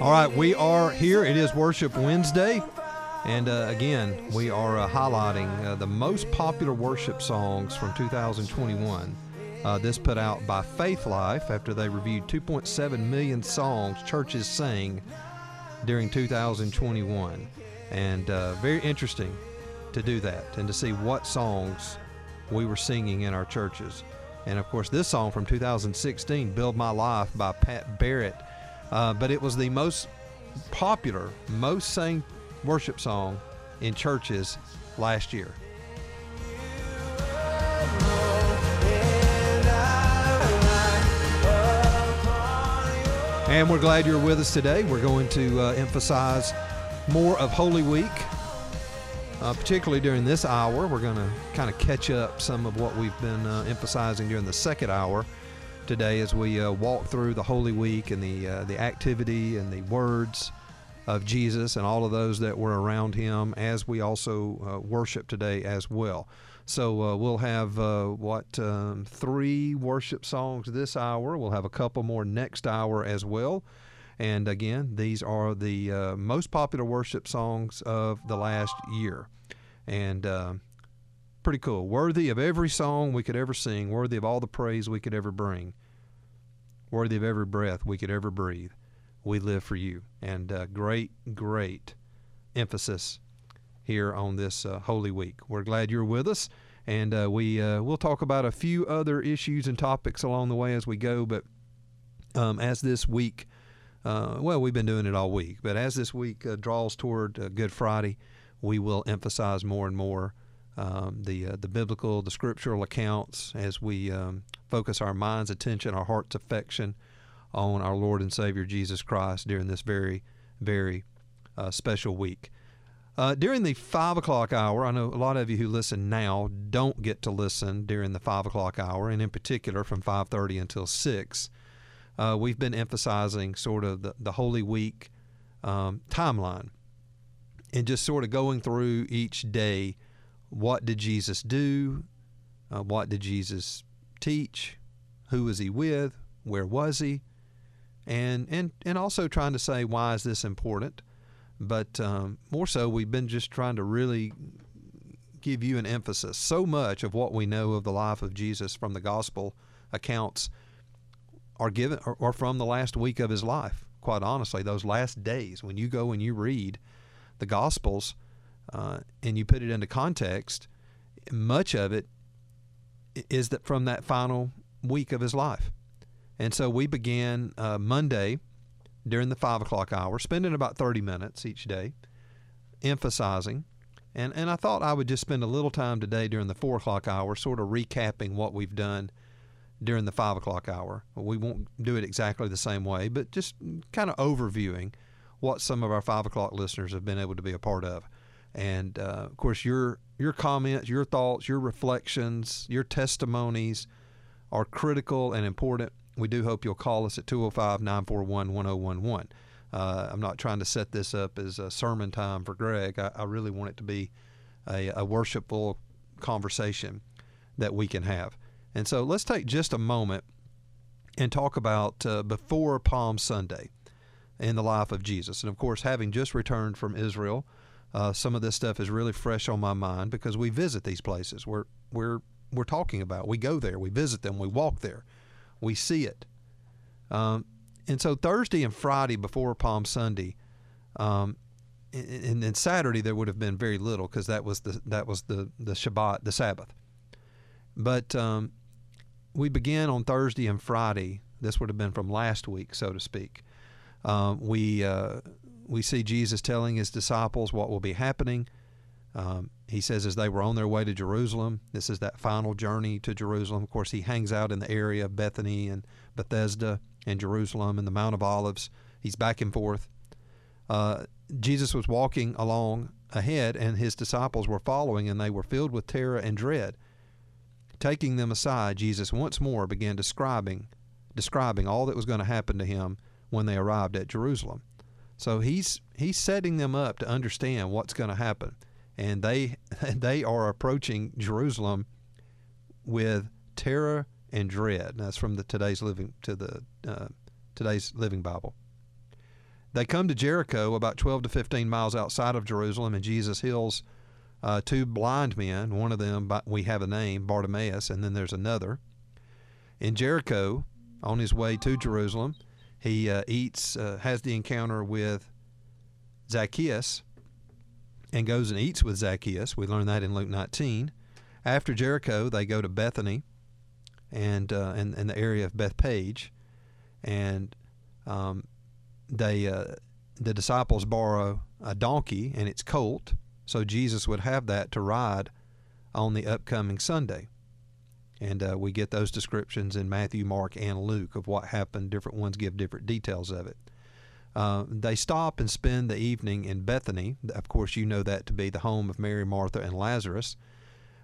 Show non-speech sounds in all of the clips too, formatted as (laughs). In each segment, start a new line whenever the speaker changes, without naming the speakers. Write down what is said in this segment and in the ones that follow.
All right, we are here. It is Worship Wednesday. And uh, again, we are uh, highlighting uh, the most popular worship songs from 2021. Uh, this put out by Faith Life after they reviewed 2.7 million songs churches sang during 2021. And uh, very interesting to do that and to see what songs we were singing in our churches. And of course, this song from 2016, Build My Life by Pat Barrett, uh, but it was the most popular, most sang worship song in churches last year. And we're glad you're with us today. We're going to uh, emphasize more of Holy Week, uh, particularly during this hour. We're going to kind of catch up some of what we've been uh, emphasizing during the second hour today as we uh, walk through the Holy Week and the uh, the activity and the words of Jesus and all of those that were around him as we also uh, worship today as well. So uh, we'll have uh, what um, three worship songs this hour. We'll have a couple more next hour as well. And again, these are the uh, most popular worship songs of the last year, and uh, pretty cool. Worthy of every song we could ever sing. Worthy of all the praise we could ever bring. Worthy of every breath we could ever breathe we live for you. And uh, great, great emphasis here on this uh, Holy Week. We're glad you're with us, and uh, we uh, we'll talk about a few other issues and topics along the way as we go. But um, as this week, uh, well, we've been doing it all week, but as this week uh, draws toward Good Friday, we will emphasize more and more. Um, the the biblical, the scriptural accounts as we um, focus our mind's attention, our heart's affection on our Lord and Savior Jesus Christ during this very, very uh, special week. Uh, during the five o'clock hour, I know a lot of you who listen now don't get to listen during the five o'clock hour, and in particular from five thirty until six. Uh, we've been emphasizing sort of the, the Holy Week um, timeline, and just sort of going through each day. What did Jesus do? Uh, what did Jesus teach? Who was he with? Where was he? and and and also trying to say why is this important but um, more so we've been just trying to really give you an emphasis so much of what we know of the life of jesus from the gospel accounts are given or from the last week of his life quite honestly those last days when you go and you read the gospels uh, and you put it into context much of it is that from that final week of his life and so we began uh, Monday during the five o'clock hour, spending about 30 minutes each day, emphasizing. And, and I thought I would just spend a little time today during the four o'clock hour, sort of recapping what we've done during the five o'clock hour. We won't do it exactly the same way, but just kind of overviewing what some of our five o'clock listeners have been able to be a part of. And uh, of course, your your comments, your thoughts, your reflections, your testimonies are critical and important we do hope you'll call us at 205 941 1011. Uh, I'm not trying to set this up as a sermon time for Greg. I, I really want it to be a, a, worshipful conversation that we can have. And so let's take just a moment and talk about uh, before Palm Sunday in the life of Jesus. And of course, having just returned from Israel, uh, some of this stuff is really fresh on my mind because we visit these places. We're we're we're talking about. We go there, we visit them, we walk there we see it. Um, and so Thursday and Friday before Palm Sunday, um, and then Saturday there would have been very little because that was the that was the the Shabbat, the Sabbath. But um, we began on Thursday and Friday. This would have been from last week, so to speak. Um, we uh, we see Jesus telling his disciples what will be happening. Um, he says as they were on their way to Jerusalem, this is that final journey to Jerusalem. Of course, he hangs out in the area of Bethany and Bethesda and Jerusalem and the Mount of Olives. He's back and forth. Uh, Jesus was walking along ahead, and his disciples were following, and they were filled with terror and dread. Taking them aside, Jesus once more began describing describing all that was going to happen to him when they arrived at Jerusalem. So he's he's setting them up to understand what's going to happen and they (laughs) they are approaching Jerusalem with terror and dread. That's from the today's living to the uh, today's Living Bible. they come to Jericho, about 12 to 15 miles outside of Jerusalem, and Jesus heals uh, two blind men. One of them, we have a name, Bartimaeus, and then there's another. In Jericho, on his way to Jerusalem, he uh, eats, uh, has the encounter with Zacchaeus, and goes and eats with Zacchaeus. We learn that in Luke 19. After Jericho, they go to Bethany, and uh, the area of Bethphage, and um, they uh, the disciples borrow a donkey and its colt, so Jesus would have that to ride on the upcoming Sunday. And uh, we get those descriptions in Matthew, Mark, and Luke of what happened. Different ones give different details of it. Uh, they stop and spend the evening in Bethany. Of course, you know that to be the home of Mary, Martha, and Lazarus.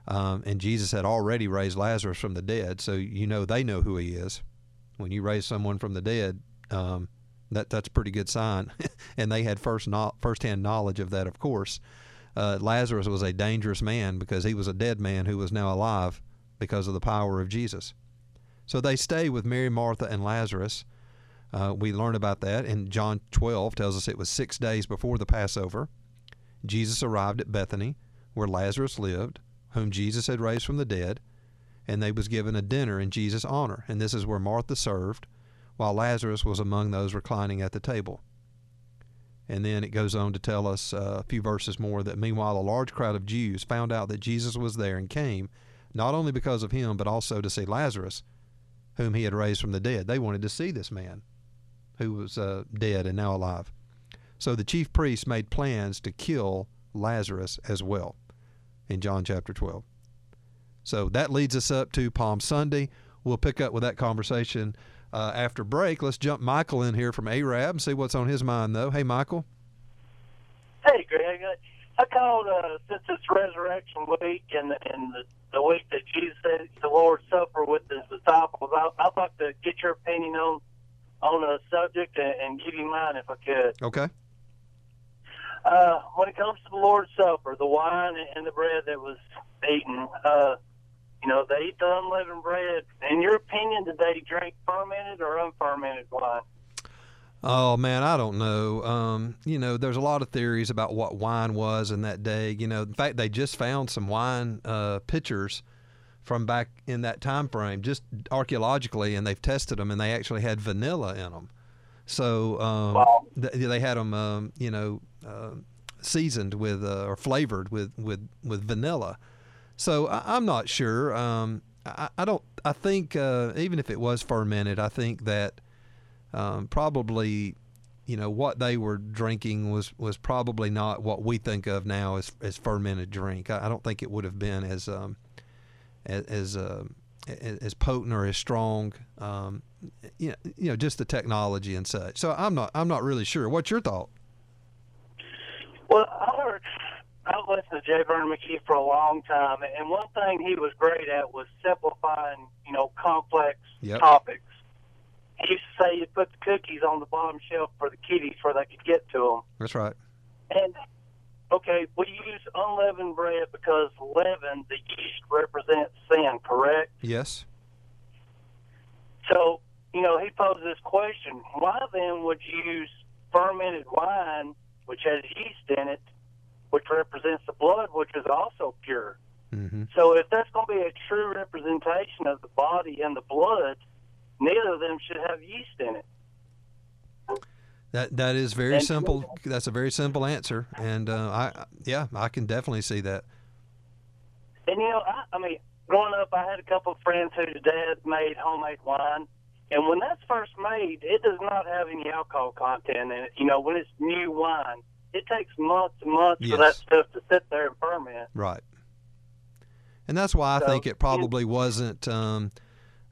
Um, and Jesus had already raised Lazarus from the dead, so you know they know who he is. When you raise someone from the dead, um, that that's a pretty good sign. (laughs) and they had first no, firsthand knowledge of that, of course. Uh, Lazarus was a dangerous man because he was a dead man who was now alive because of the power of Jesus. So they stay with Mary, Martha, and Lazarus. Uh, we learn about that in John 12 tells us it was six days before the Passover. Jesus arrived at Bethany, where Lazarus lived whom Jesus had raised from the dead, and they was given a dinner in Jesus' honor. And this is where Martha served, while Lazarus was among those reclining at the table. And then it goes on to tell us uh, a few verses more that meanwhile a large crowd of Jews found out that Jesus was there and came, not only because of him, but also to see Lazarus, whom he had raised from the dead. They wanted to see this man who was uh, dead and now alive. So the chief priests made plans to kill Lazarus as well in John chapter 12. So that leads us up to Palm Sunday. We'll pick up with that conversation uh, after break. Let's jump Michael in here from Arab and see what's on his mind, though. Hey, Michael.
Hey, Greg. I called uh, since it's Resurrection Week and and the, the week that Jesus said the Lord's Supper with his disciples. I, I'd like to get your opinion on on a subject and, and give you mine if I could.
Okay.
Uh, when it comes to the Lord's Supper, the wine and the bread that was eaten, uh, you know, they eat the unleavened bread. In your opinion, did they drink fermented or unfermented wine?
Oh man, I don't know. Um, you know, there's a lot of theories about what wine was in that day. You know, in fact, they just found some wine uh, pitchers from back in that time frame, just archaeologically, and they've tested them, and they actually had vanilla in them. So um, wow. th- they had them, um, you know, uh, seasoned with uh, or flavored with with with vanilla. So I, am not sure. Um, I, I, don't. I think uh, even if it was fermented, I think that um, probably you know what they were drinking was was probably not what we think of now as as fermented drink. I, I don't think it would have been as um, as as, uh, as potent or as strong. Um, you know, you know, just the technology and such. So I'm not I'm not really sure. What's your thought?
Well, I heard I've listened to J. Vernon McGee for a long time, and one thing he was great at was simplifying, you know, complex yep. topics. He used to say you put the cookies on the bottom shelf for the kiddies where they could get to them.
That's right.
And okay, we use unleavened bread because leaven, the yeast, represents sin. Correct?
Yes.
So you know, he posed this question: Why then would you use fermented wine? which has yeast in it, which represents the blood, which is also pure. Mm-hmm. So if that's going to be a true representation of the body and the blood, neither of them should have yeast in it.
That that is very and, simple. That's a very simple answer, and uh, I yeah, I can definitely see that.
And you know, I, I mean, growing up, I had a couple of friends whose dad made homemade wine, and when that's first made, it does not have any alcohol content in it. You know, when it's new wine, it takes months and months yes. for that stuff to sit there and ferment.
Right. And that's why I so, think it probably wasn't um,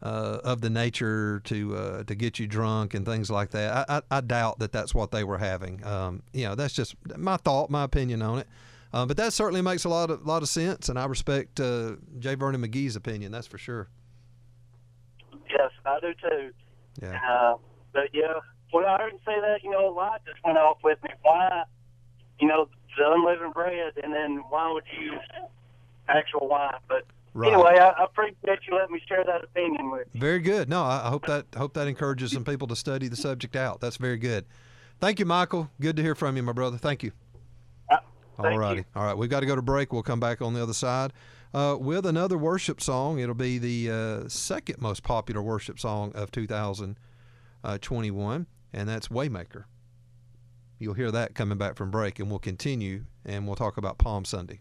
uh, of the nature to uh, to get you drunk and things like that. I, I, I doubt that that's what they were having. Um, you know, that's just my thought, my opinion on it. Uh, but that certainly makes a lot of lot of sense, and I respect uh, J. Vernon McGee's opinion. That's for sure.
Yes, I do too.
Yeah.
Uh, but yeah, when I heard him say that, you know, a light just went off with me. Why, you know, the unleavened bread, and then why would you use actual wine? But Right. Anyway, I, I, appreciate you letting me share that opinion with you.
Very good. No, I, hope that hope that encourages some people to study the subject out. That's very good. Thank you, Michael. Good to hear from you, my brother. Thank you.
Uh,
All righty. All right. We've got to go to break. We'll come back on the other side uh, with another worship song. It'll be the uh, second most popular worship song of 2021, and that's Waymaker. You'll hear that coming back from break, and we'll continue and we'll talk about Palm Sunday.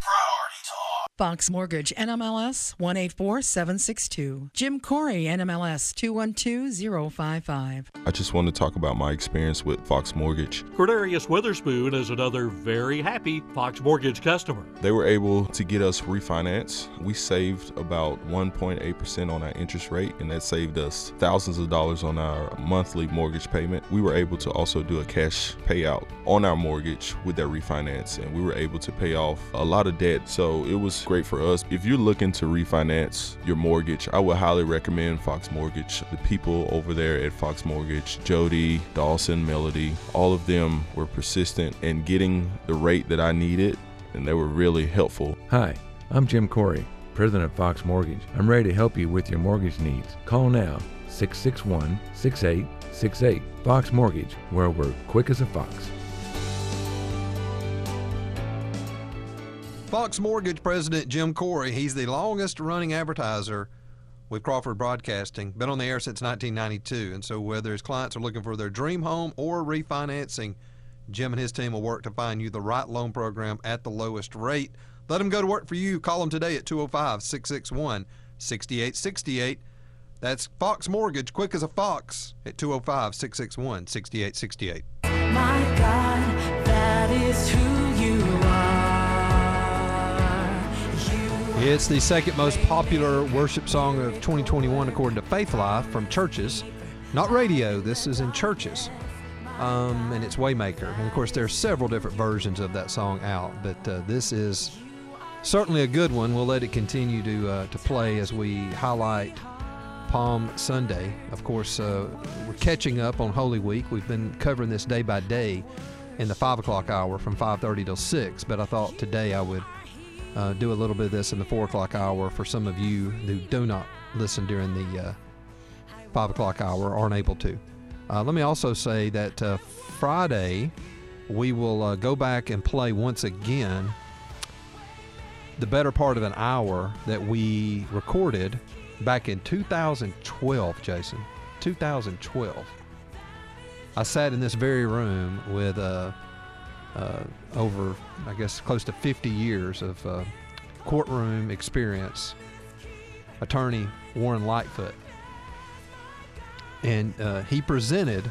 Fox Mortgage, NMLS 184762. Jim Corey, NMLS 212055.
I just want to talk about my experience with Fox Mortgage.
Cordarius Witherspoon is another very happy Fox Mortgage customer.
They were able to get us refinance. We saved about 1.8% on our interest rate, and that saved us thousands of dollars on our monthly mortgage payment. We were able to also do a cash payout on our mortgage with that refinance, and we were able to pay off a lot of debt. So it was great for us. If you're looking to refinance your mortgage, I would highly recommend Fox Mortgage. The people over there at Fox Mortgage, Jody, Dawson, Melody, all of them were persistent in getting the rate that I needed, and they were really helpful.
Hi, I'm Jim Corey, president of Fox Mortgage. I'm ready to help you with your mortgage needs. Call now 661 6868. Fox Mortgage, where we're quick as a fox.
Fox Mortgage President Jim Corey, he's the longest running advertiser with Crawford Broadcasting, been on the air since 1992. And so, whether his clients are looking for their dream home or refinancing, Jim and his team will work to find you the right loan program at the lowest rate. Let them go to work for you. Call them today at 205 661 6868. That's Fox Mortgage, quick as a fox, at 205 661 6868.
My God, that is who
It's the second most popular worship song of 2021 according to Faith Life from churches, not radio. This is in churches, um, and it's Waymaker. And of course, there are several different versions of that song out, but uh, this is certainly a good one. We'll let it continue to uh, to play as we highlight Palm Sunday. Of course, uh, we're catching up on Holy Week. We've been covering this day by day in the five o'clock hour from 5:30 till six. But I thought today I would uh, do a little bit of this in the four o'clock hour for some of you who do not listen during the uh, five o'clock hour, aren't able to. Uh, let me also say that uh, Friday we will uh, go back and play once again the better part of an hour that we recorded back in 2012, Jason. 2012. I sat in this very room with uh, over, I guess, close to 50 years of uh, courtroom experience, attorney Warren Lightfoot. And uh, he presented,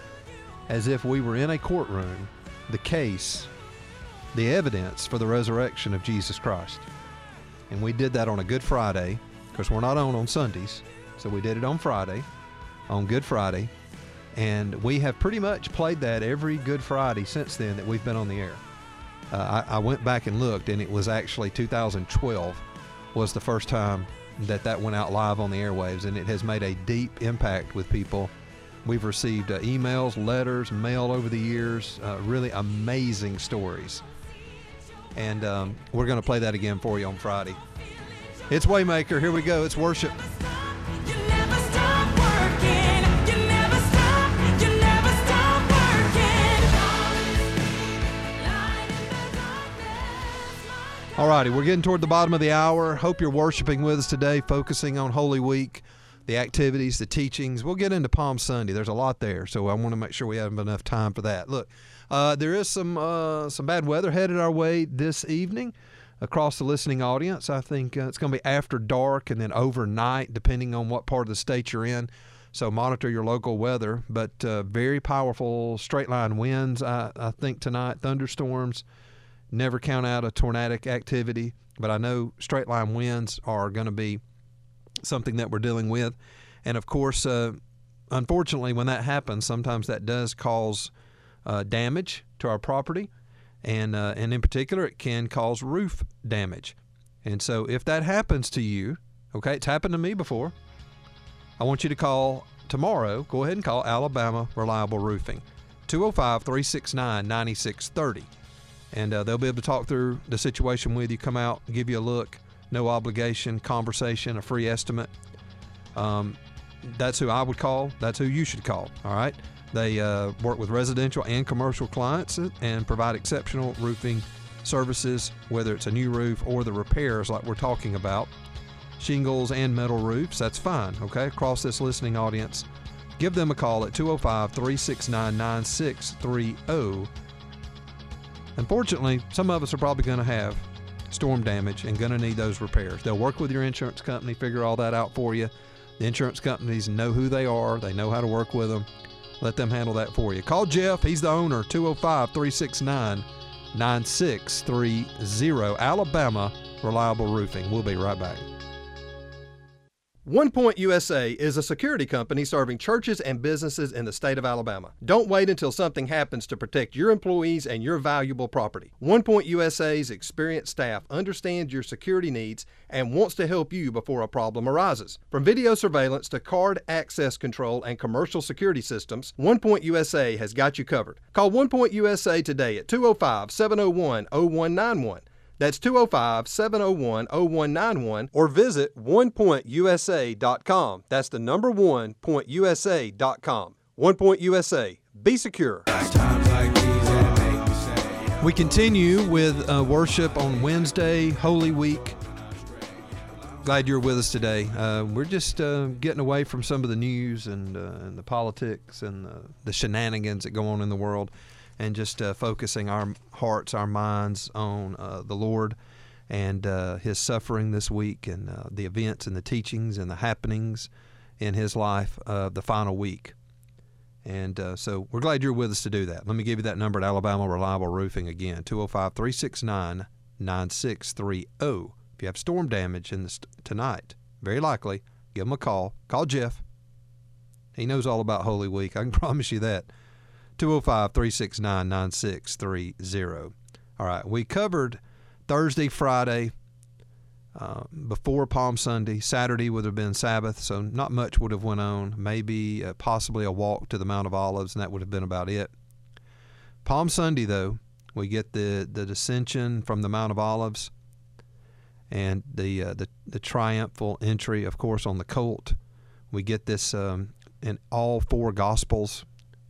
as if we were in a courtroom, the case, the evidence for the resurrection of Jesus Christ. And we did that on a Good Friday, because we're not on on Sundays. So we did it on Friday, on Good Friday. And we have pretty much played that every Good Friday since then that we've been on the air. Uh, I, I went back and looked, and it was actually 2012 was the first time that that went out live on the airwaves, and it has made a deep impact with people. We've received uh, emails, letters, mail over the years, uh, really amazing stories. And um, we're going to play that again for you on Friday. It's Waymaker. Here we go. It's worship. All righty, we're getting toward the bottom of the hour. Hope you're worshiping with us today, focusing on Holy Week, the activities, the teachings. We'll get into Palm Sunday. There's a lot there, so I want to make sure we have enough time for that. Look, uh, there is some uh, some bad weather headed our way this evening across the listening audience. I think uh, it's going to be after dark and then overnight, depending on what part of the state you're in. So monitor your local weather. But uh, very powerful straight line winds, I, I think, tonight. Thunderstorms. Never count out a tornadic activity, but I know straight line winds are going to be something that we're dealing with. And of course, uh, unfortunately, when that happens, sometimes that does cause uh, damage to our property and uh, and in particular, it can cause roof damage. And so, if that happens to you, okay, it's happened to me before. I want you to call tomorrow. Go ahead and call Alabama Reliable Roofing, 205 369 9630. And uh, they'll be able to talk through the situation with you, come out, give you a look, no obligation, conversation, a free estimate. Um, that's who I would call. That's who you should call. All right. They uh, work with residential and commercial clients and provide exceptional roofing services, whether it's a new roof or the repairs like we're talking about. Shingles and metal roofs, that's fine, okay? Across this listening audience, give them a call at 205 369 9630. Unfortunately, some of us are probably going to have storm damage and going to need those repairs. They'll work with your insurance company, figure all that out for you. The insurance companies know who they are, they know how to work with them. Let them handle that for you. Call Jeff, he's the owner, 205 369 9630. Alabama Reliable Roofing. We'll be right back.
One Point USA is a security company serving churches and businesses in the state of Alabama. Don't wait until something happens to protect your employees and your valuable property. One Point USA's experienced staff understands your security needs and wants to help you before a problem arises. From video surveillance to card access control and commercial security systems, One Point USA has got you covered. Call One Point USA today at 205 701 0191. That's 205 701 0191 or visit onepointusa.com. That's the number one pointusa.com. One Point USA. Be secure.
We continue with uh, worship on Wednesday, Holy Week. Glad you're with us today. Uh, we're just uh, getting away from some of the news and, uh, and the politics and the shenanigans that go on in the world and just uh, focusing our hearts, our minds on uh, the Lord and uh, His suffering this week and uh, the events and the teachings and the happenings in His life uh, the final week. And uh, so we're glad you're with us to do that. Let me give you that number at Alabama Reliable Roofing again 205 369 9630. If you have storm damage in this tonight, very likely, give them a call. Call Jeff. He knows all about Holy Week. I can (laughs) promise you that. 205 369 9630. All right, we covered Thursday, Friday, uh, before Palm Sunday. Saturday would have been Sabbath, so not much would have went on. Maybe uh, possibly a walk to the Mount of Olives, and that would have been about it. Palm Sunday, though, we get the, the dissension from the Mount of Olives and the, uh, the the triumphal entry, of course, on the colt. We get this um, in all four Gospels,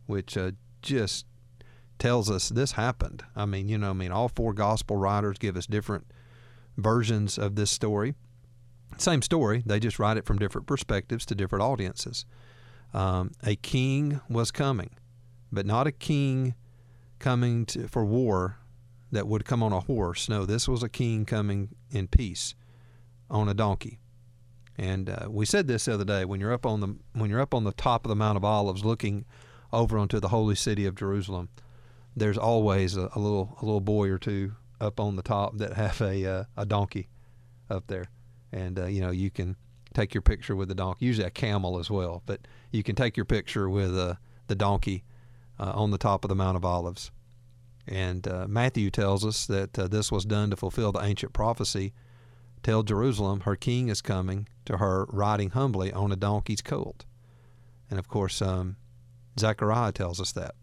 which uh, just tells us this happened. I mean, you know, I mean, all four Gospel writers give us different versions of this story. Same story, they just write it from different perspectives to different audiences. Um, a king was coming, but not a king coming to, for war that would come on a horse. No, this was a king coming in peace on a donkey. And uh, we said this the other day when you're up on the when you're up on the top of the Mount of Olives, looking over onto the holy city of Jerusalem. There's always a, a little a little boy or two up on the top that have a uh, a donkey up there, and uh, you know you can take your picture with the donkey. Usually a camel as well, but you can take your picture with uh, the donkey uh, on the top of the Mount of Olives. And uh, Matthew tells us that uh, this was done to fulfill the ancient prophecy. Tell Jerusalem her king is coming to her riding humbly on a donkey's colt. And of course, um, Zechariah tells us that.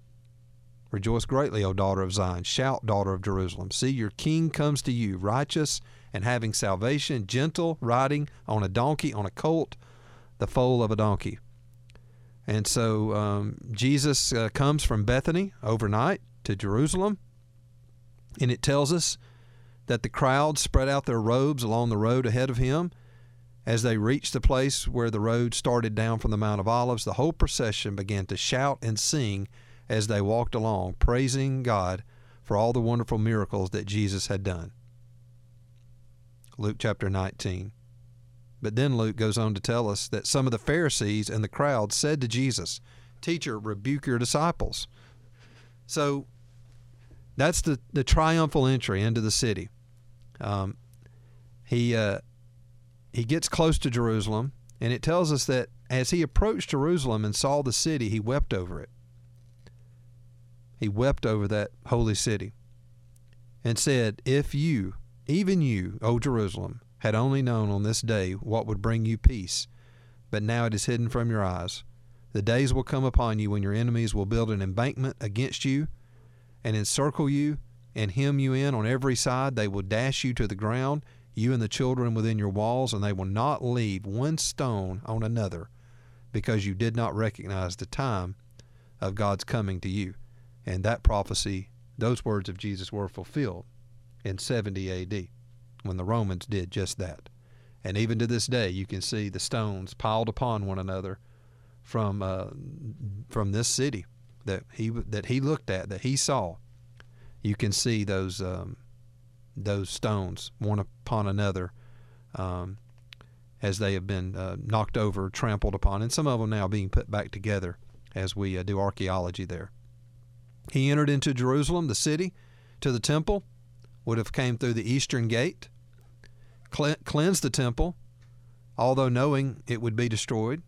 Rejoice greatly, O daughter of Zion. Shout, daughter of Jerusalem. See, your king comes to you, righteous and having salvation, gentle, riding on a donkey, on a colt, the foal of a donkey. And so um, Jesus uh, comes from Bethany overnight to Jerusalem. And it tells us that the crowd spread out their robes along the road ahead of him. As they reached the place where the road started down from the Mount of Olives, the whole procession began to shout and sing as they walked along, praising God for all the wonderful miracles that Jesus had done. Luke chapter 19. But then Luke goes on to tell us that some of the Pharisees and the crowd said to Jesus, Teacher, rebuke your disciples. So that's the, the triumphal entry into the city. Um, he, uh, he gets close to Jerusalem, and it tells us that as he approached Jerusalem and saw the city, he wept over it. He wept over that holy city and said, If you, even you, O Jerusalem, had only known on this day what would bring you peace, but now it is hidden from your eyes. The days will come upon you when your enemies will build an embankment against you and encircle you and hem you in on every side. They will dash you to the ground, you and the children within your walls, and they will not leave one stone on another because you did not recognize the time of God's coming to you. And that prophecy, those words of Jesus were fulfilled in 70 AD when the Romans did just that. And even to this day, you can see the stones piled upon one another from uh, from this city that he that he looked at, that he saw. You can see those um, those stones one upon another um, as they have been uh, knocked over, trampled upon, and some of them now being put back together as we uh, do archaeology there. He entered into Jerusalem, the city, to the temple, would have came through the eastern gate, cleansed the temple, although knowing it would be destroyed.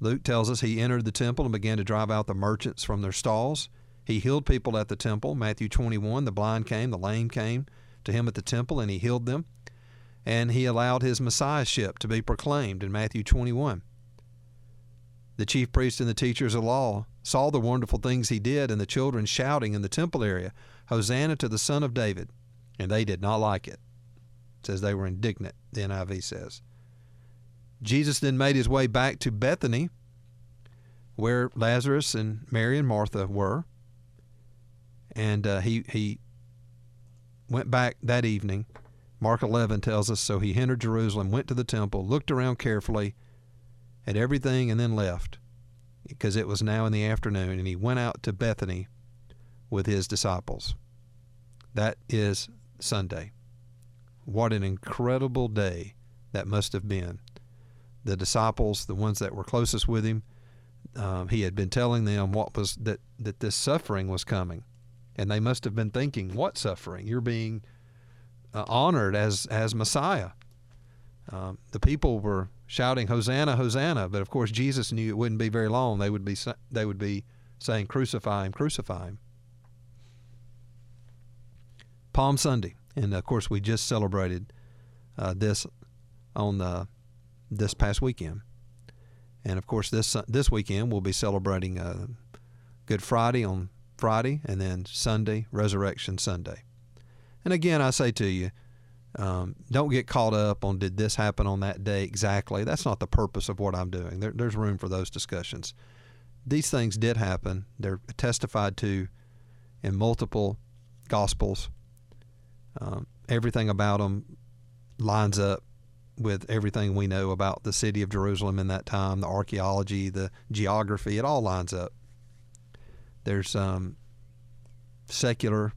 Luke tells us he entered the temple and began to drive out the merchants from their stalls. He healed people at the temple. Matthew 21, the blind came, the lame came to him at the temple, and he healed them. And he allowed his messiahship to be proclaimed in Matthew 21. The chief priests and the teachers of law saw the wonderful things he did and the children shouting in the temple area, Hosanna to the Son of David. And they did not like it. It says they were indignant, the NIV says. Jesus then made his way back to Bethany, where Lazarus and Mary and Martha were. And uh, he, he went back that evening. Mark 11 tells us so he entered Jerusalem, went to the temple, looked around carefully at everything, and then left because it was now in the afternoon. And he went out to Bethany with his disciples. That is Sunday. What an incredible day that must have been. The disciples, the ones that were closest with him, um, he had been telling them what was that that this suffering was coming, and they must have been thinking, "What suffering? You're being uh, honored as as Messiah." Um, the people were shouting, "Hosanna, Hosanna!" But of course, Jesus knew it wouldn't be very long. They would be they would be saying, "Crucify him, crucify him." Palm Sunday, and of course, we just celebrated uh, this on the this past weekend, and of course, this this weekend we'll be celebrating uh, Good Friday on Friday, and then Sunday, Resurrection Sunday. And again, I say to you, um, don't get caught up on did this happen on that day exactly. That's not the purpose of what I'm doing. There, there's room for those discussions. These things did happen. They're testified to in multiple gospels. Um, everything about them lines up with everything we know about the city of Jerusalem in that time, the archaeology, the geography. It all lines up. There's um, secular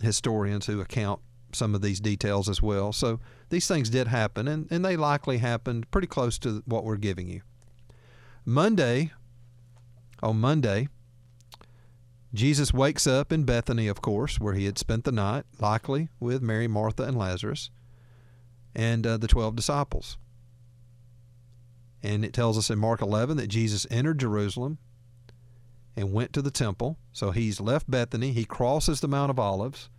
historians who account some of these details as well. So these things did happen, and, and they likely happened pretty close to what we're giving you. Monday, on Monday, Jesus wakes up in Bethany, of course, where he had spent the night, likely with Mary, Martha, and Lazarus, and uh, the 12 disciples. And it tells us in Mark 11 that Jesus entered Jerusalem and went to the temple. So he's left Bethany. He crosses the Mount of Olives,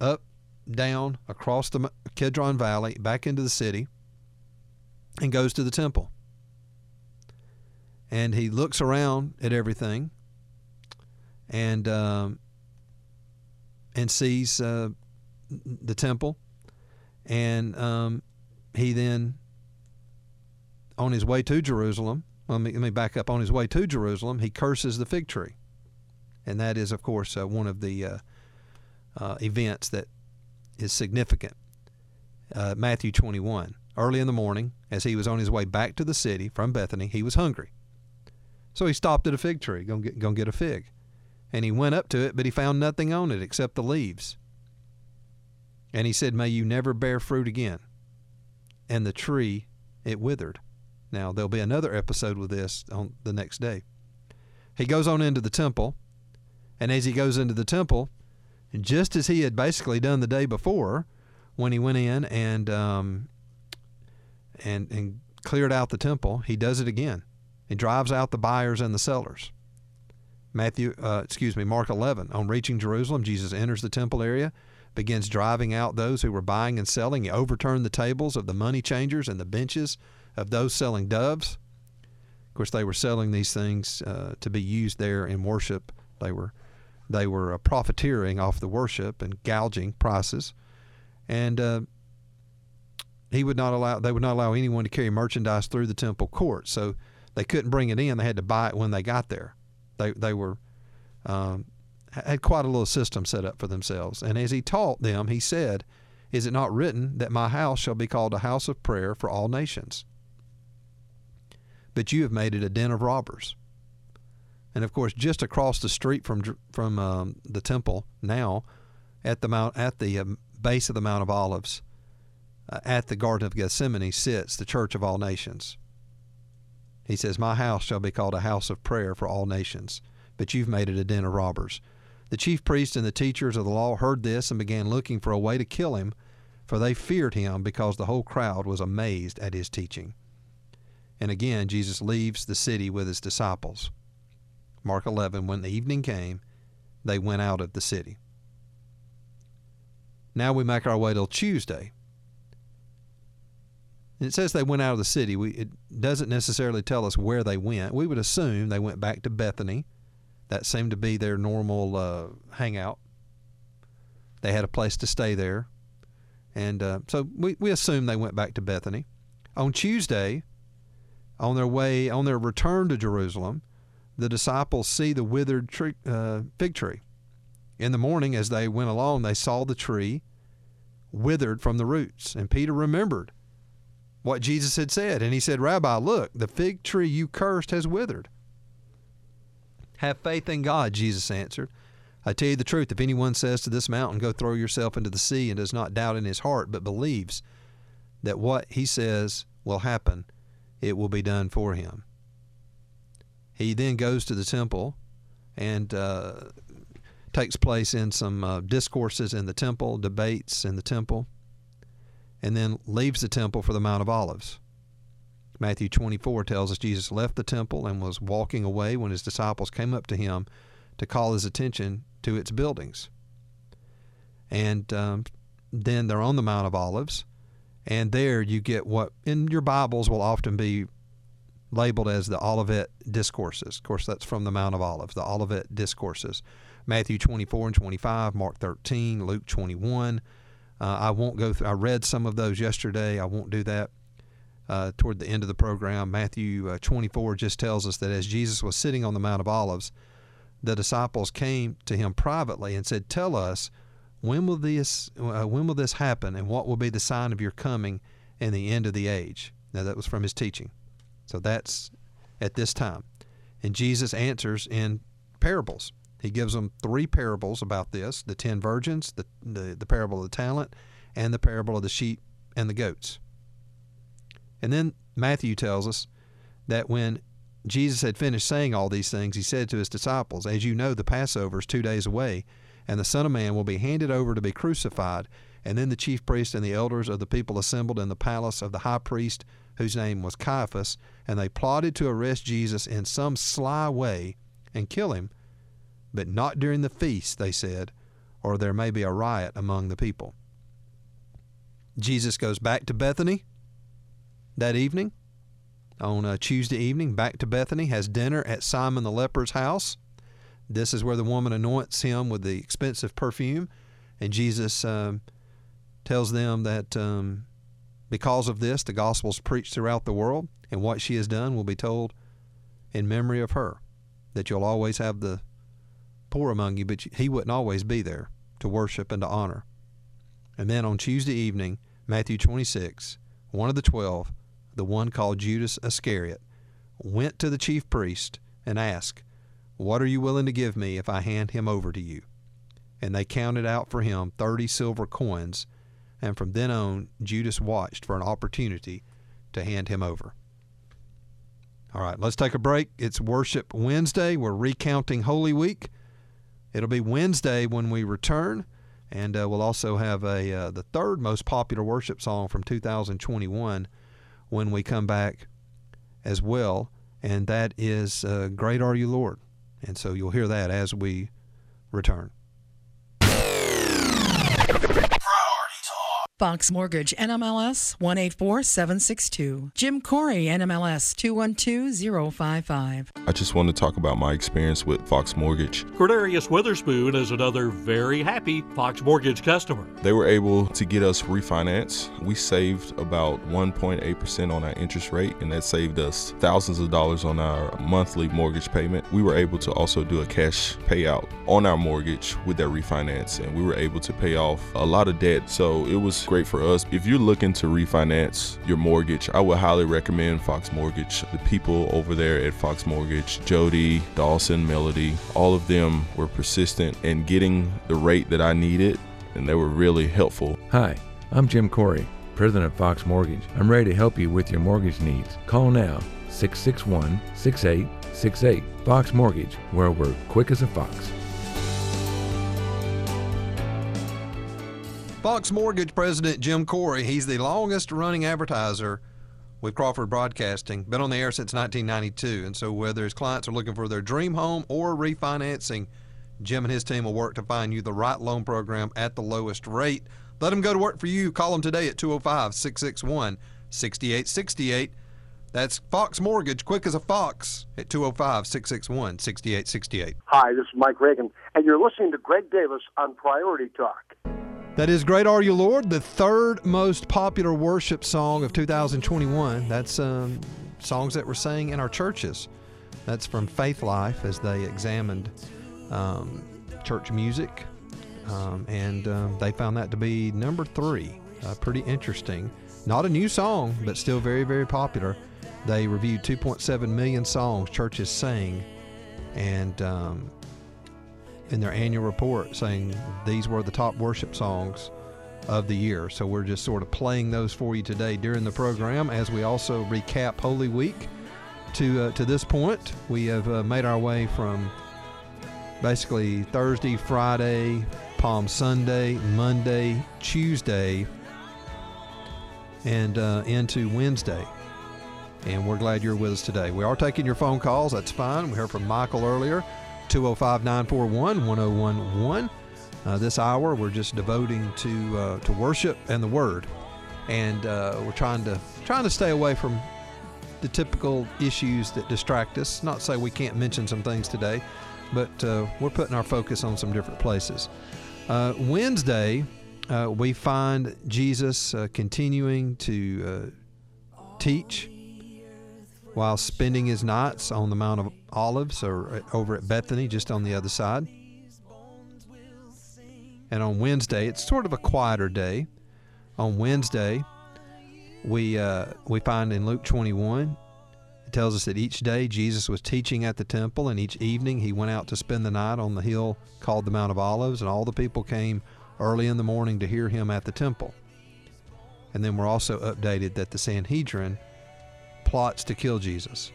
up, down, across the Kidron Valley, back into the city, and goes to the temple. And he looks around at everything and um, and sees uh, the temple. And um, he then, on his way to Jerusalem, let me, let me back up. On his way to Jerusalem, he curses the fig tree. And that is, of course, uh, one of the uh, uh, events that is significant. Uh, Matthew 21. Early in the morning, as he was on his way back to the city from Bethany, he was hungry. So he stopped at a fig tree, going to get, go get a fig. And he went up to it, but he found nothing on it except the leaves. And he said, May you never bear fruit again. And the tree, it withered. Now, there'll be another episode with this on the next day. He goes on into the temple, and as he goes into the temple, just as he had basically done the day before, when he went in and um, and and cleared out the temple, he does it again. He drives out the buyers and the sellers. Matthew, uh, excuse me, Mark 11. On reaching Jerusalem, Jesus enters the temple area, begins driving out those who were buying and selling. He overturned the tables of the money changers and the benches of those selling doves. Of course, they were selling these things uh, to be used there in worship. They were they were uh, profiteering off the worship and gouging prices. And uh, he would not allow they would not allow anyone to carry merchandise through the temple courts. So they couldn't bring it in. They had to buy it when they got there. They they were um, had quite a little system set up for themselves. And as he taught them, he said, "Is it not written that my house shall be called a house of prayer for all nations? But you have made it a den of robbers." And of course, just across the street from from um, the temple now, at the mount at the um, base of the Mount of Olives, uh, at the Garden of Gethsemane sits the Church of all nations. He says, "My house shall be called a house of prayer for all nations." But you've made it a den of robbers. The chief priests and the teachers of the law heard this and began looking for a way to kill him, for they feared him because the whole crowd was amazed at his teaching. And again, Jesus leaves the city with his disciples. Mark 11, when the evening came, they went out of the city. Now we make our way till Tuesday. And it says they went out of the city. We, it doesn't necessarily tell us where they went. We would assume they went back to Bethany. That seemed to be their normal uh, hangout. They had a place to stay there. And uh, so we, we assume they went back to Bethany. On Tuesday, on their way, on their return to Jerusalem, the disciples see the withered tree, uh, fig tree. In the morning, as they went along, they saw the tree withered from the roots. And Peter remembered what Jesus had said. And he said, Rabbi, look, the fig tree you cursed has withered. Have faith in God, Jesus answered. I tell you the truth, if anyone says to this mountain, Go throw yourself into the sea, and does not doubt in his heart, but believes that what he says will happen, it will be done for him. He then goes to the temple and uh, takes place in some uh, discourses in the temple, debates in the temple, and then leaves the temple for the Mount of Olives. Matthew 24 tells us Jesus left the temple and was walking away when his disciples came up to him to call his attention to its buildings. And um, then they're on the Mount of Olives, and there you get what in your Bibles will often be labeled as the Olivet Discourses. Of course, that's from the Mount of Olives, the Olivet Discourses. Matthew 24 and 25, Mark 13, Luke 21. Uh, I won't go through, I read some of those yesterday. I won't do that uh, toward the end of the program. Matthew uh, 24 just tells us that as Jesus was sitting on the Mount of Olives, the disciples came to him privately and said, Tell us, when will this, uh, when will this happen, and what will be the sign of your coming and the end of the age? Now, that was from his teaching. So that's at this time. And Jesus answers in parables. He gives them three parables about this the ten virgins, the, the, the parable of the talent, and the parable of the sheep and the goats. And then Matthew tells us that when Jesus had finished saying all these things, he said to his disciples, As you know, the Passover is two days away, and the Son of Man will be handed over to be crucified. And then the chief priests and the elders of the people assembled in the palace of the high priest, whose name was Caiaphas, and they plotted to arrest Jesus in some sly way and kill him, but not during the feast, they said, or there may be a riot among the people. Jesus goes back to Bethany that evening, on a Tuesday evening, back to Bethany, has dinner at Simon the leper's house. This is where the woman anoints him with the expensive perfume, and Jesus um, tells them that um, because of this, the gospel is preached throughout the world, and what she has done will be told in memory of her. That you'll always have the poor among you, but he wouldn't always be there to worship and to honor. And then on Tuesday evening, Matthew 26, one of the twelve, the one called Judas Iscariot, went to the chief priest and asked, What are you willing to give me if I hand him over to you? And they counted out for him thirty silver coins, and from then on, Judas watched for an opportunity to hand him over. All right, let's take a break. It's Worship Wednesday. We're recounting Holy Week. It'll be Wednesday when we return, and uh, we'll also have a uh, the third most popular worship song from 2021 when we come back as well, and that is uh, "Great Are You, Lord." And so you'll hear that as we return.
Fox Mortgage, NMLS 184762. Jim Corey, NMLS 212055.
I just want to talk about my experience with Fox Mortgage.
Cordarius Witherspoon is another very happy Fox Mortgage customer.
They were able to get us refinance. We saved about 1.8% on our interest rate, and that saved us thousands of dollars on our monthly mortgage payment. We were able to also do a cash payout on our mortgage with that refinance, and we were able to pay off a lot of debt. So it was great for us. If you're looking to refinance your mortgage, I would highly recommend Fox Mortgage. The people over there at Fox Mortgage, Jody, Dawson, Melody, all of them were persistent in getting the rate that I needed, and they were really helpful.
Hi, I'm Jim Corey, president of Fox Mortgage. I'm ready to help you with your mortgage needs. Call now 661 6868. Fox Mortgage, where we're quick as a fox.
Fox Mortgage President Jim Corey, he's the longest running advertiser with Crawford Broadcasting, been on the air since 1992. And so, whether his clients are looking for their dream home or refinancing, Jim and his team will work to find you the right loan program at the lowest rate. Let them go to work for you. Call them today at 205 661 6868. That's Fox Mortgage, quick as a fox, at 205 661 6868.
Hi, this is Mike Reagan, and you're listening to Greg Davis on Priority Talk.
That is Great Are You Lord, the third most popular worship song of 2021. That's um, songs that were sang in our churches. That's from Faithlife as they examined um, church music. Um, and um, they found that to be number three. Uh, pretty interesting. Not a new song, but still very, very popular. They reviewed 2.7 million songs churches sang. And um, in their annual report saying these were the top worship songs of the year. So we're just sort of playing those for you today during the program as we also recap Holy Week. To uh, to this point, we have uh, made our way from basically Thursday, Friday, Palm Sunday, Monday, Tuesday, and uh, into Wednesday. And we're glad you're with us today. We are taking your phone calls. That's fine. We heard from Michael earlier. 205 941 1011. Uh, this hour we're just devoting to uh, to worship and the Word, and uh, we're trying to trying to stay away from the typical issues that distract us. Not say we can't mention some things today, but uh, we're putting our focus on some different places. Uh, Wednesday, uh, we find Jesus continuing to teach while spending his nights on the Mount of Olives or over at Bethany, just on the other side. And on Wednesday, it's sort of a quieter day. On Wednesday, we uh, we find in Luke 21, it tells us that each day Jesus was teaching at the temple, and each evening he went out to spend the night on the hill called the Mount of Olives, and all the people came early in the morning to hear him at the temple. And then we're also updated that the Sanhedrin plots to kill Jesus.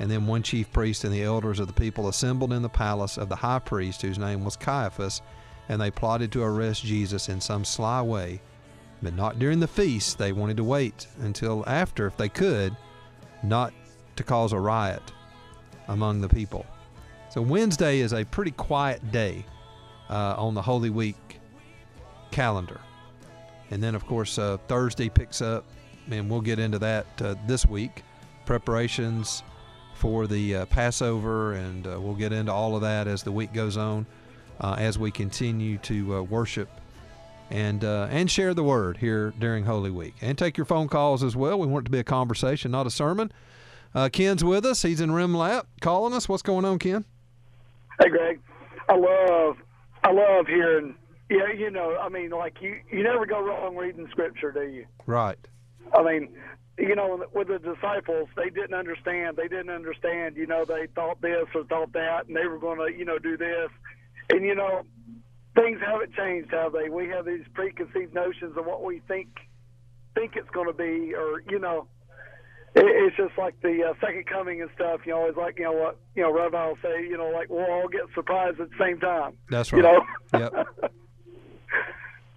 And then one chief priest and the elders of the people assembled in the palace of the high priest, whose name was Caiaphas, and they plotted to arrest Jesus in some sly way. But not during the feast. They wanted to wait until after, if they could, not to cause a riot among the people. So Wednesday is a pretty quiet day uh, on the Holy Week calendar. And then, of course, uh, Thursday picks up, and we'll get into that uh, this week. Preparations for the uh, Passover, and uh, we'll get into all of that as the week goes on, uh, as we continue to uh, worship and uh, and share the word here during Holy Week, and take your phone calls as well. We want it to be a conversation, not a sermon. Uh, Ken's with us; he's in Remlap, calling us. What's going on, Ken?
Hey, Greg. I love, I love hearing. Yeah, you know, I mean, like you, you never go wrong reading Scripture, do you?
Right.
I mean, you know, with the disciples, they didn't understand. They didn't understand. You know, they thought this or thought that, and they were going to, you know, do this. And you know, things haven't changed, have they? We have these preconceived notions of what we think think it's going to be, or you know, it, it's just like the uh, second coming and stuff. You know, it's like you know what you know, Rabbi will say, you know, like we'll all get surprised at the same time.
That's right.
You know.
Yep. (laughs)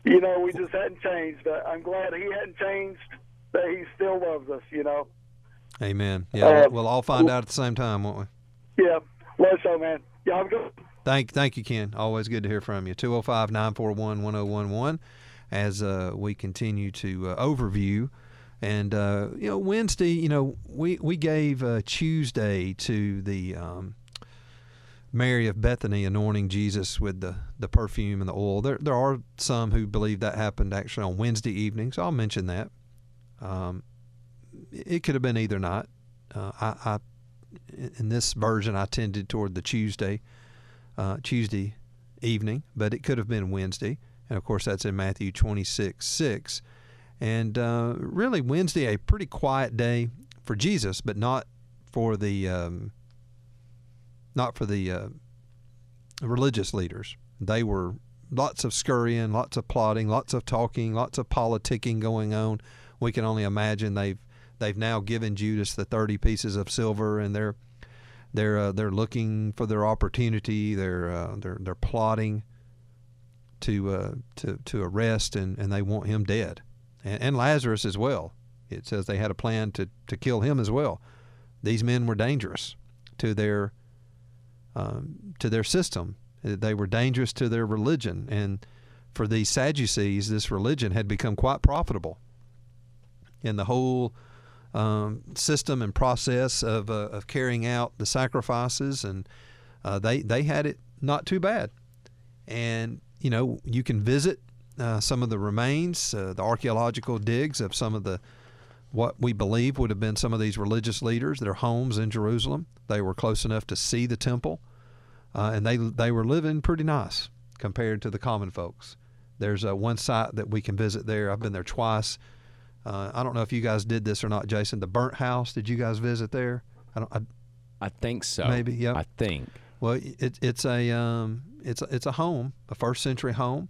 you know, we just hadn't changed. But I'm glad he hadn't changed. That he still loves us. You know.
Amen. Yeah,
Uh,
we'll all find out at the same time, won't we?
Yeah. Love so, man. Yeah, I'm good.
Thank, thank you, Ken. Always good to hear from you. 205 941 1011. as uh, we continue to uh, overview. And uh, you know, Wednesday, you know, we we gave uh, Tuesday to the um, Mary of Bethany anointing Jesus with the, the perfume and the oil. There there are some who believe that happened actually on Wednesday evening, so I'll mention that. Um, it could have been either night. Uh, I, I in this version I tended toward the Tuesday uh, Tuesday evening, but it could have been Wednesday, and of course that's in Matthew twenty six six. And uh, really, Wednesday a pretty quiet day for Jesus, but not for the um, not for the uh, religious leaders. They were lots of scurrying, lots of plotting, lots of talking, lots of politicking going on. We can only imagine they've they've now given Judas the thirty pieces of silver, and they're they're uh, they're looking for their opportunity. They're uh, they're they're plotting to uh, to to arrest, and, and they want him dead, and, and Lazarus as well. It says they had a plan to to kill him as well. These men were dangerous to their um, to their system. They were dangerous to their religion, and for these Sadducees, this religion had become quite profitable. And the whole um, system and process of, uh, of carrying out the sacrifices, and uh, they they had it not too bad. And you know, you can visit uh, some of the remains, uh, the archaeological digs of some of the what we believe would have been some of these religious leaders, their homes in Jerusalem. They were close enough to see the temple, uh, and they they were living pretty nice compared to the common folks. There's uh, one site that we can visit there. I've been there twice. Uh, I don't know if you guys did this or not, Jason. The burnt house. Did you guys visit there? I don't. I,
I think so.
Maybe, yeah.
I think.
Well, it, it's a um, it's a, it's a home, a first century home,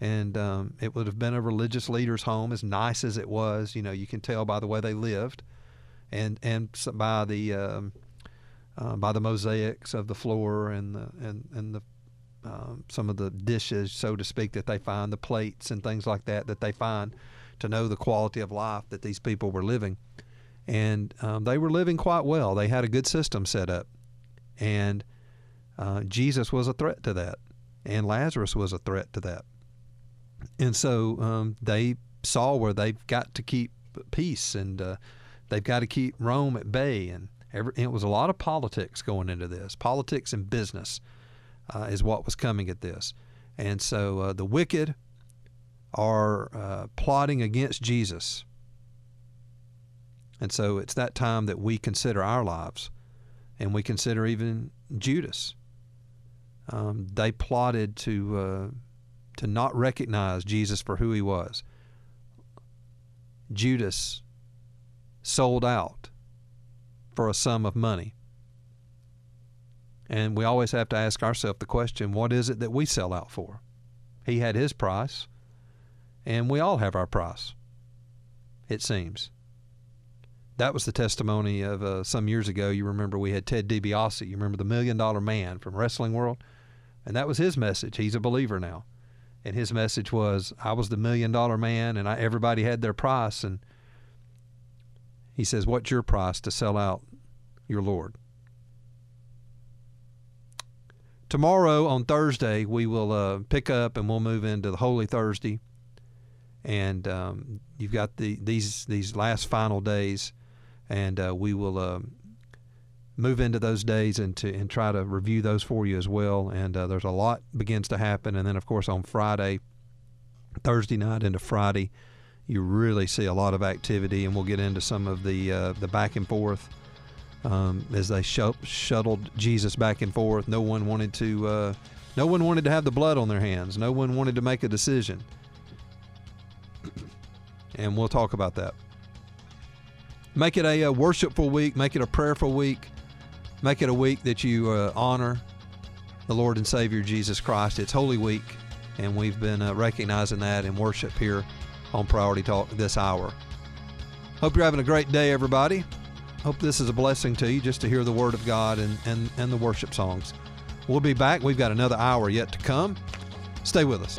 and um, it would have been a religious leader's home. As nice as it was, you know, you can tell by the way they lived, and and by the um, uh, by the mosaics of the floor and the and and the um, some of the dishes, so to speak, that they find, the plates and things like that that they find, to know the quality of life that these people were living, and um, they were living quite well. They had a good system set up, and uh, Jesus was a threat to that, and Lazarus was a threat to that. And so um, they saw where they've got to keep peace and uh, they've got to keep Rome at bay. And, every, and it was a lot of politics going into this. Politics and business uh, is what was coming at this. And so uh, the wicked are uh, plotting against Jesus. And so it's that time that we consider our lives and we consider even Judas. Um, they plotted to uh, to not recognize Jesus for who he was. Judas sold out for a sum of money. And we always have to ask ourselves the question what is it that we sell out for? He had his price, and we all have our price, it seems. That was the testimony of uh, some years ago. You remember we had Ted DiBiase. You remember the Million Dollar Man from Wrestling World? And that was his message. He's a believer now. And his message was, I was the million dollar man, and I, everybody had their price. And he says, What's your price to sell out your Lord? Tomorrow on Thursday, we will uh, pick up and we'll move into the Holy Thursday. And um, you've got the these these last final days, and uh, we will um, move into those days and to and try to review those for you as well. And uh, there's a lot begins to happen, and then of course on Friday, Thursday night into Friday, you really see a lot of activity, and we'll get into some of the uh, the back and forth um, as they sh- shuttled Jesus back and forth. No one wanted to uh, no one wanted to have the blood on their hands. No one wanted to make a decision, and we'll talk about that. Make it a, uh worshipful week. Make it a prayerful week. Make it a week that you uh, honor the Lord and Savior Jesus Christ. It's Holy Week, and we've been uh, recognizing that in worship here on Priority Talk this hour. Hope you're having a great day, everybody. Hope this is a blessing to you just to hear the Word of God and, and, and the worship songs. We'll be back. We've got another hour yet to come. Stay with us.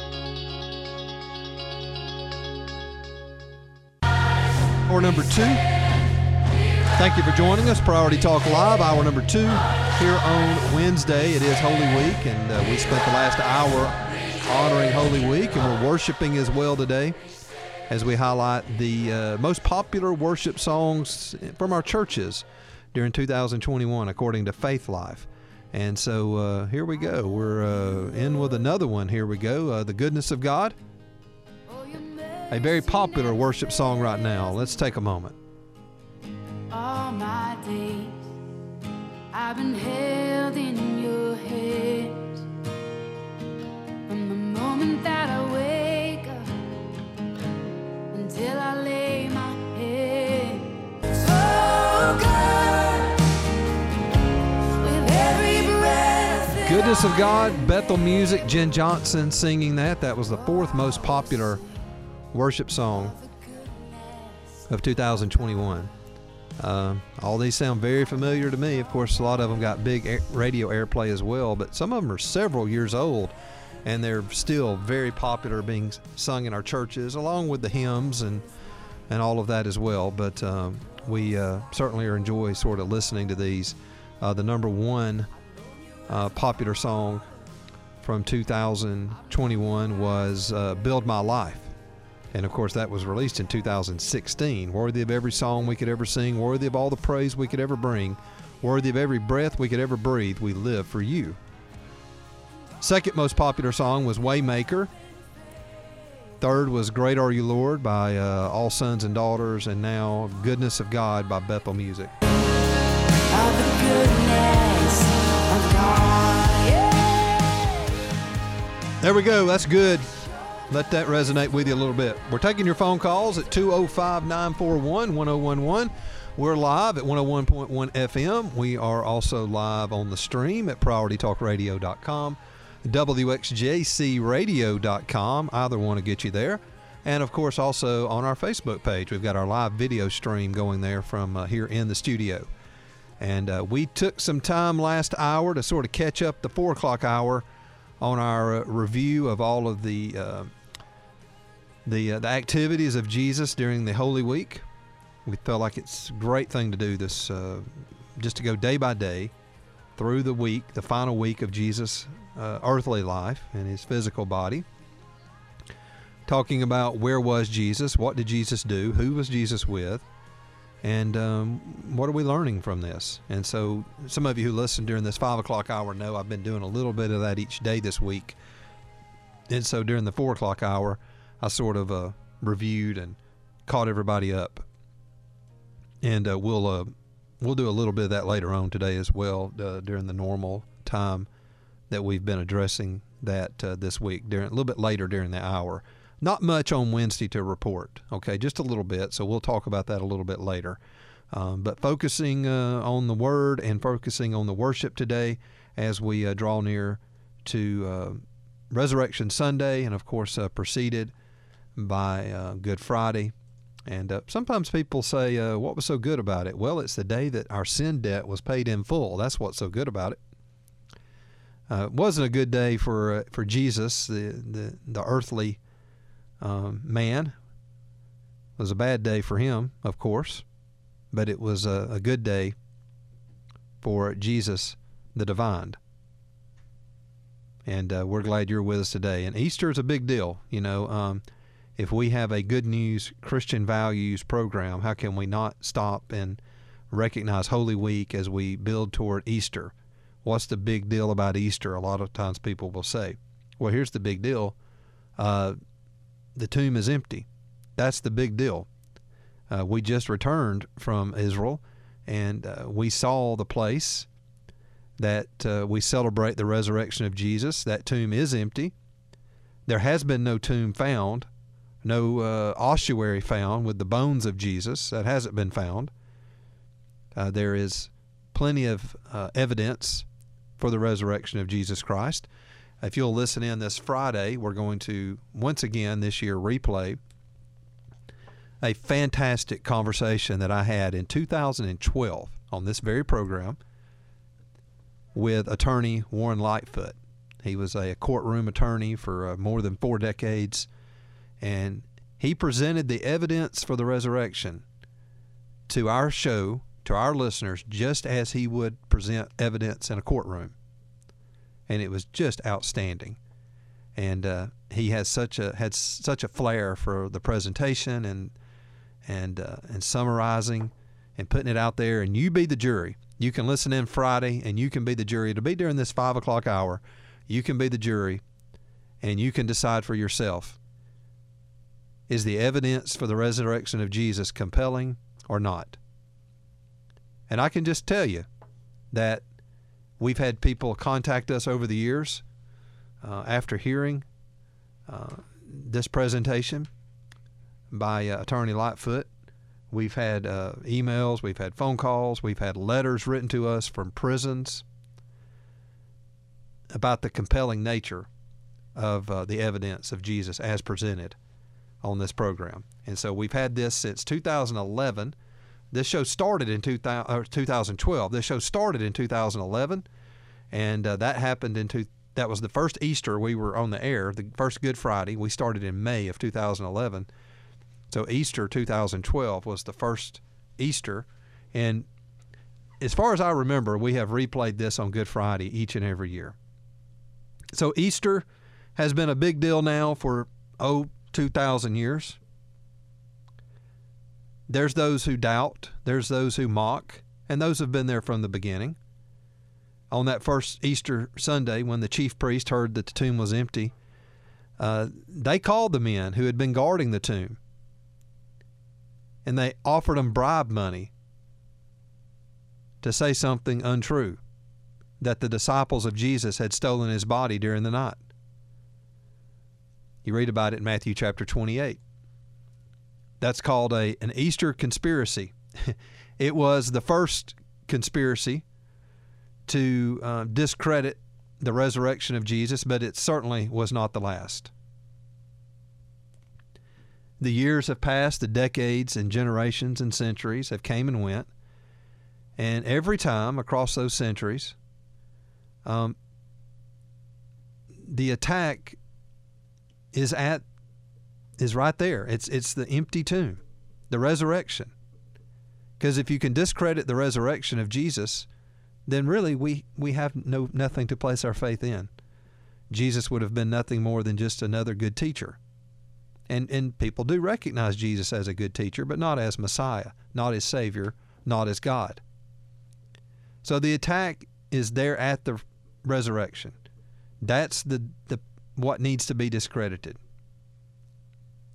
Hour number two. Thank you for joining us. Priority Talk Live, hour number two, here on Wednesday. It is Holy Week, and uh, we spent the last hour honoring Holy Week, and we're worshiping as well today as we highlight the uh, most popular worship songs from our churches during 2021, according to Faithlife. And so uh, here we go. We're uh, in with another one. Here we go. Uh, the Goodness of God. A very popular worship song right now. Let's take a moment.
all my days I've been held in your hands from the moment that I wake up until I lay my head. Oh, so good with every breath. that
Goodness of God, Bethel Music, Jen Johnson singing that. That was the fourth most popular worship song of 2021. Uh, all these sound very familiar to me. Of course, a lot of them got big air, radio airplay as well, but some of them are several years old and they're still very popular being sung in our churches, along with the hymns and, and all of that as well. But um, we uh, certainly enjoy sort of listening to these. Uh, the number one uh, popular song from 2021 was uh, Build My Life. And of course, that was released in 2016. Worthy of every song we could ever sing, worthy of all the praise we could ever bring, worthy of every breath we could ever breathe, we live for you. Second most popular song was Waymaker. Third was Great Are You Lord by uh, All Sons and Daughters, and now Goodness of God by Bethel Music.
of the goodness of God. Yeah.
There we go. That's good. Let that resonate with you a little bit. We're taking your phone calls at 205 941 1011. We're live at 101.1 FM. We are also live on the stream at PriorityTalkRadio.com, WXJCRadio.com. Either one to get you there. And of course, also on our Facebook page, we've got our live video stream going there from uh, here in the studio. And uh, we took some time last hour to sort of catch up the four o'clock hour on our uh, review of all of the uh, the uh, the activities of Jesus during the Holy Week. We felt like it's a great thing to do this, uh, just to go day by day through the week, the final week of Jesus' earthly life and his physical body. Talking about where was Jesus, what did Jesus do, who was Jesus with, and um, what are we learning from this? And so, some of you who listen during this five o'clock hour know I've been doing a little bit of that each day this week. And so, during the four o'clock hour, I sort of uh, reviewed and caught everybody up. And uh, we'll uh, we'll do a little bit of that later on today as well uh, during the normal time that we've been addressing that uh, this week. During a little bit later during the hour. Not much on Wednesday to report, okay, just a little bit. So we'll talk about that a little bit later. Um, but focusing uh, on the Word and focusing on the worship today as we uh, draw near to uh, Resurrection Sunday, and of course, uh, preceded by uh, Good Friday. And uh, sometimes people say, What was so good about it? Well, it's the day that our sin debt was paid in full. That's what's so good about it. It wasn't a good day for for Jesus, the, the, the earthly um, man. It was a bad day for him, of course, but it was a, a good day for Jesus, the divine. And uh, we're glad you're with us today. And Easter is a big deal. You know, um, if we have a good news Christian values program, how can we not stop and recognize Holy Week as we build toward Easter? What's the big deal about Easter? A lot of times people will say, well, here's the big deal. Uh, the tomb is empty. That's the big deal. Uh, we just returned from Israel and uh, we saw the place that uh, we celebrate the resurrection of Jesus. That tomb is empty. There has been no tomb found, no uh, ossuary found with the bones of Jesus. That hasn't been found. Uh, there is plenty of uh, evidence for the resurrection of Jesus Christ. If you'll listen in this Friday, we're going to once again this year replay a fantastic conversation that I had in 2012 on this very program with attorney Warren Lightfoot. He was a courtroom attorney for uh, more than four decades, and he presented the evidence for the resurrection to our show, to our listeners, just as he would present evidence in a courtroom. And it was just outstanding. and uh, he has such a had such a flair for the presentation and and uh, and summarizing and putting it out there. And you be the jury. You can listen in Friday, and you can be the jury. It'll be during this five o'clock hour. You can be the jury, and you can decide for yourself: is the evidence for the resurrection of Jesus compelling or not? And I can just tell you that we've had people contact us over the years uh, after hearing uh, this presentation by uh, Attorney Lightfoot. We've had uh, emails, we've had phone calls, we've had letters written to us from prisons about the compelling nature of uh, the evidence of Jesus as presented on this program. And so we've had this since 2011. This show started in 2000, or 2012. This show started in 2011, and uh, that happened in two, that was the first Easter we were on the air, the first Good Friday. We started in May of 2011. So Easter 2012 was the first Easter, and as far as I remember, we have replayed this on Good Friday each and every year. So Easter has been a big deal now for oh 2000 years. There's those who doubt, there's those who mock, and those have been there from the beginning. On that first Easter Sunday, when the chief priest heard that the tomb was empty, uh, they called the men who had been guarding the tomb and they offered them bribe money to say something untrue that the disciples of Jesus had stolen his body during the night. You read about it in Matthew chapter 28. That's called a an Easter conspiracy. (laughs) it was the first conspiracy to uh, discredit the resurrection of Jesus, but it certainly was not the last. The years have passed, the decades and generations and centuries have came and went, and every time across those centuries, um, the attack is at is right there. It's it's the empty tomb, the resurrection. Because if you can discredit the resurrection of Jesus, then really we we have no nothing to place our faith in. Jesus would have been nothing more than just another good teacher. And and people do recognize Jesus as a good teacher, but not as Messiah, not as Savior, not as God. So the attack is there at the resurrection. That's the, the what needs to be discredited.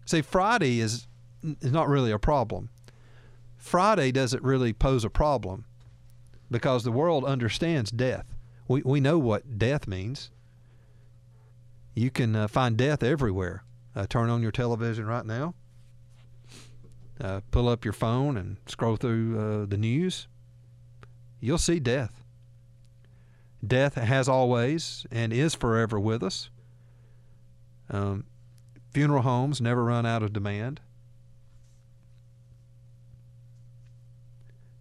See, Friday is is not really a problem. Friday doesn't really pose a problem because the world understands death. We we know what death means. You can uh, find death everywhere. Uh, turn on your television right now. Uh, pull up your phone and scroll through uh, the news. You'll see death. Death has always and is forever with us. Um, funeral homes never run out of demand.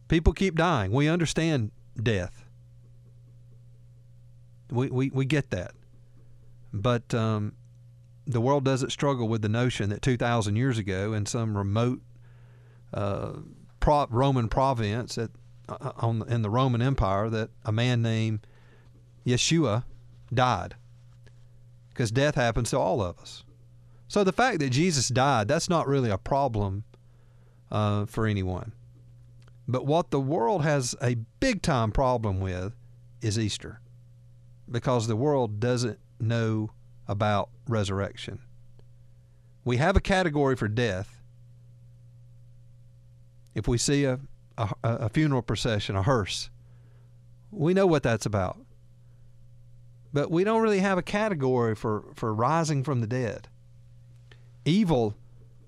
People keep dying. We understand death. We, we, we get that. But um, the world doesn't struggle with the notion that 2,000 years ago, in some remote uh, pro- Roman province at, uh, on, in the Roman Empire, that a man named Yeshua died. Because death happens to all of us. So the fact that Jesus died, that's not really a problem uh, for anyone. But what the world has a big time problem with is Easter. Because the world doesn't know about resurrection. We have a category for death. If we see a, a, a funeral procession, a hearse, we know what that's about. But we don't really have a category for, for rising from the dead. Evil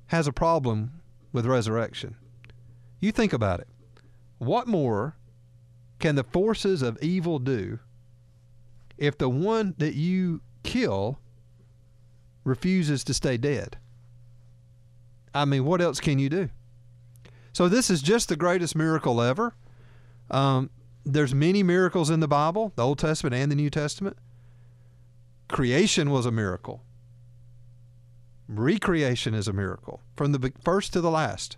has a problem with resurrection. You think about it. What more can the forces of evil do if the one that you kill refuses to stay dead? I mean, what else can you do? So this is just the greatest miracle ever. Um, there's many miracles in the Bible, the Old Testament and the New Testament. Creation was a miracle. Recreation is a miracle from the first to the last.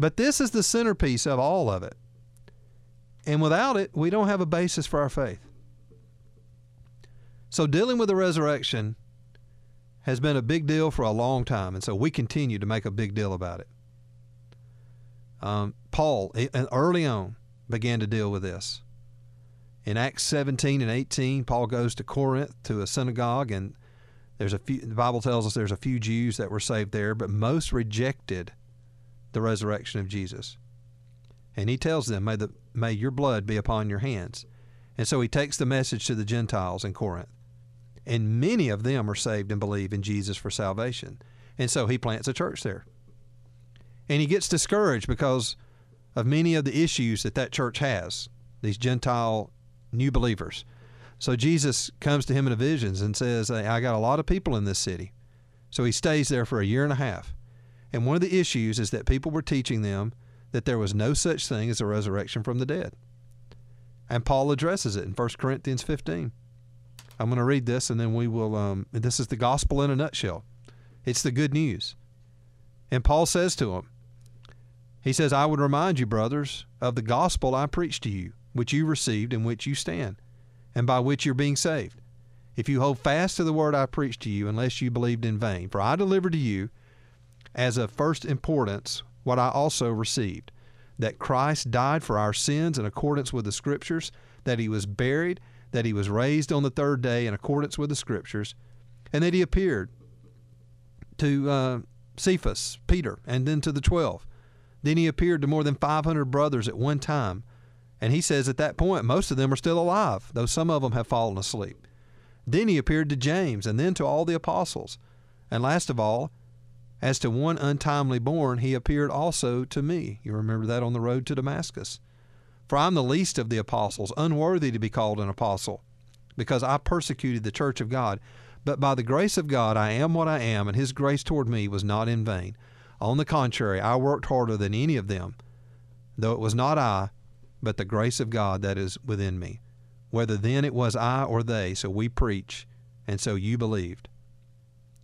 But this is the centerpiece of all of it. And without it, we don't have a basis for our faith. So dealing with the resurrection has been a big deal for a long time, and so we continue to make a big deal about it. Um, Paul, early on, began to deal with this. In Acts 17 and 18, Paul goes to Corinth to a synagogue, and there's a few. The Bible tells us there's a few Jews that were saved there, but most rejected the resurrection of Jesus. And he tells them, "May the may your blood be upon your hands." And so he takes the message to the Gentiles in Corinth, and many of them are saved and believe in Jesus for salvation. And so he plants a church there. And he gets discouraged because of many of the issues that that church has. These Gentile new believers. So Jesus comes to him in a visions and says, hey, I got a lot of people in this city. So he stays there for a year and a half. And one of the issues is that people were teaching them that there was no such thing as a resurrection from the dead. And Paul addresses it in 1 Corinthians 15. I'm going to read this and then we will. Um, this is the gospel in a nutshell. It's the good news. And Paul says to them, He says, I would remind you, brothers, of the gospel I preached to you which you received, in which you stand, and by which you're being saved. If you hold fast to the word I preached to you, unless you believed in vain. For I delivered to you, as of first importance, what I also received that Christ died for our sins in accordance with the Scriptures, that he was buried, that he was raised on the third day in accordance with the Scriptures, and that he appeared to uh, Cephas, Peter, and then to the twelve. Then he appeared to more than 500 brothers at one time and he says at that point, most of them are still alive, though some of them have fallen asleep. Then he appeared to James, and then to all the apostles. And last of all, as to one untimely born, he appeared also to me. You remember that on the road to Damascus. For I'm the least of the apostles, unworthy to be called an apostle, because I persecuted the church of God. But by the grace of God, I am what I am, and his grace toward me was not in vain. On the contrary, I worked harder than any of them, though it was not I but the grace of God that is within me. Whether then it was I or they, so we preach, and so you believed.